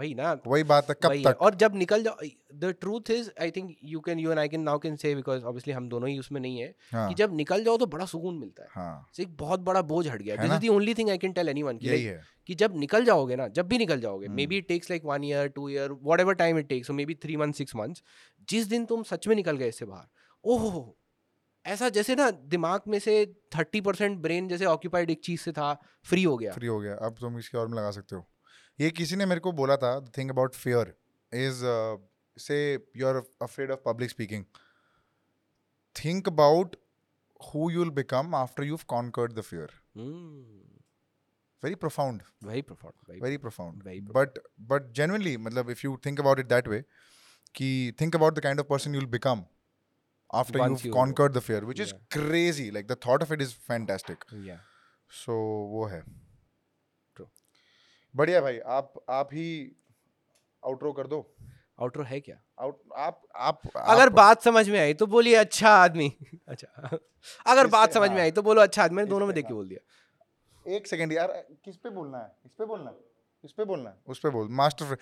वही ना। वही बात है कब है। तक? और जब निकल जाओ the truth is I think you can you and I can now can say because obviously हम दोनों ही उसमें नहीं है हाँ। कि जब निकल जाओ तो बड़ा सुकून मिलता है। हाँ। So, एक बहुत बड़ा बोझ हट गया। This is the only thing I can tell anyone कि यही है। कि जब निकल जाओगे ना जब भी निकल जाओगे maybe it takes like one year two year whatever time it takes maybe three month six months जिस दिन तुम सच में निकल गए इससे बाहर ओह ऐसा जैसे ना दिमाग में से थर्टी परसेंट ब्रेन जैसे ऑक्यूपाइड एक चीज़ से था फ्री हो गया। फ्री हो गया। अब तुम इसके और में लगा सकते हो। ये किसी ने मेरे को बोला था think about fear is say you are afraid of public speaking think about who you will become after you conquered the fear very profound very profound very profound but but genuinely मतलब if you think about it that way कि think about the kind of person you will become after you conquered the fear which is crazy like the thought of it is fantastic so वो है. बढ़िया भाई आप आप ही आउटरो कर दो। आउटरो है क्या? आउट आप आप अगर आप- बात समझ में आई तो बोलिए अच्छा आदमी। अच्छा। अगर बात? समझ में हाँ। आई तो बोलो अच्छा आदमी मैंने दोनों में? देख के बोल दिया। एक सेकंड यार किस पे बोलना है? इस पे बोलना है? इस पे बोलना है? उस पे बोल मास्टर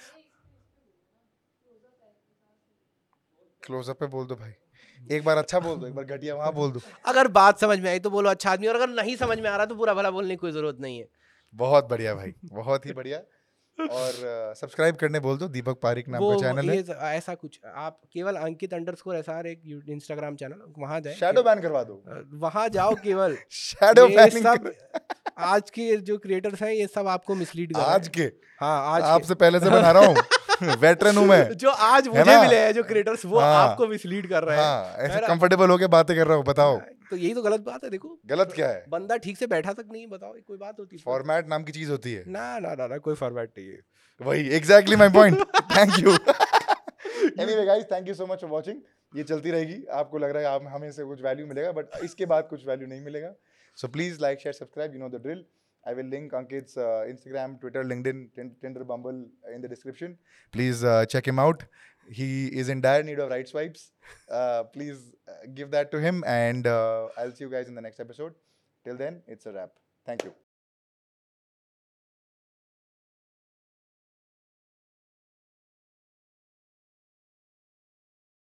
क्लोजअप पे बोल दो भाई। एक बार अच्छा बोल दो एक बार घटिया वहाँ बोल दो। अगर बात समझ में आई तो बोलो अच्छा आदमी और अगर नहीं समझ में आ रहा तो बुरा भला बोलने की कोई ज़रूरत नहीं है। बहुत बढ़िया भाई बहुत ही बढ़िया। और सब्सक्राइब करने बोल दो दीपक पारिक नाम का चैनल है। ऐसा कुछ आप केवल अंकित अंडरस्कोर एस आर एक इंस्टाग्राम चैनल वहाँ जाए। शैडो बैन करवा दो। वहाँ जाओ केवल। शैडो बैन सब आज के जो क्रिएटर्स हैं ये सब आपको मिसलीड कर आज के? हाँ आज आपसे पहले से बना रहा हूँ? वेटरन हूँ मैं। जो आज मुझे ना? मिले हैं जो क्रिएटर्स वो हाँ। आपको मिसलीड कर रहे हैं। हाँ ऐसे कंफर्टेबल होके बातें कर रहा हूँ बताओ। तो यही तो गलत बात है देखो। गलत क्या है? बंदा ठीक से बैठा तक नहीं बताओ कोई बात होती है। फॉर्मेट नाम की चीज़ होती है। ना ना ना ना कोई फॉर्मेट नहीं है। वही exactly my point thank you anyway guys thank you so much for watching ये चलती रहेगी। आपको लग रहा है आप हमें से कुछ वैल्यू मिलेगा बट इसके बाद कुछ वैल्यू नहीं मिलेगा। So please like share subscribe you know the drill I will link Ankit's uh, Instagram, Twitter, LinkedIn, Tinder, Bumble in the description. Please uh, check him out. He is in dire need of right swipes. Uh, please uh, give that to him, and uh, I'll see you guys in the next episode. Till then, it's a wrap. Thank you.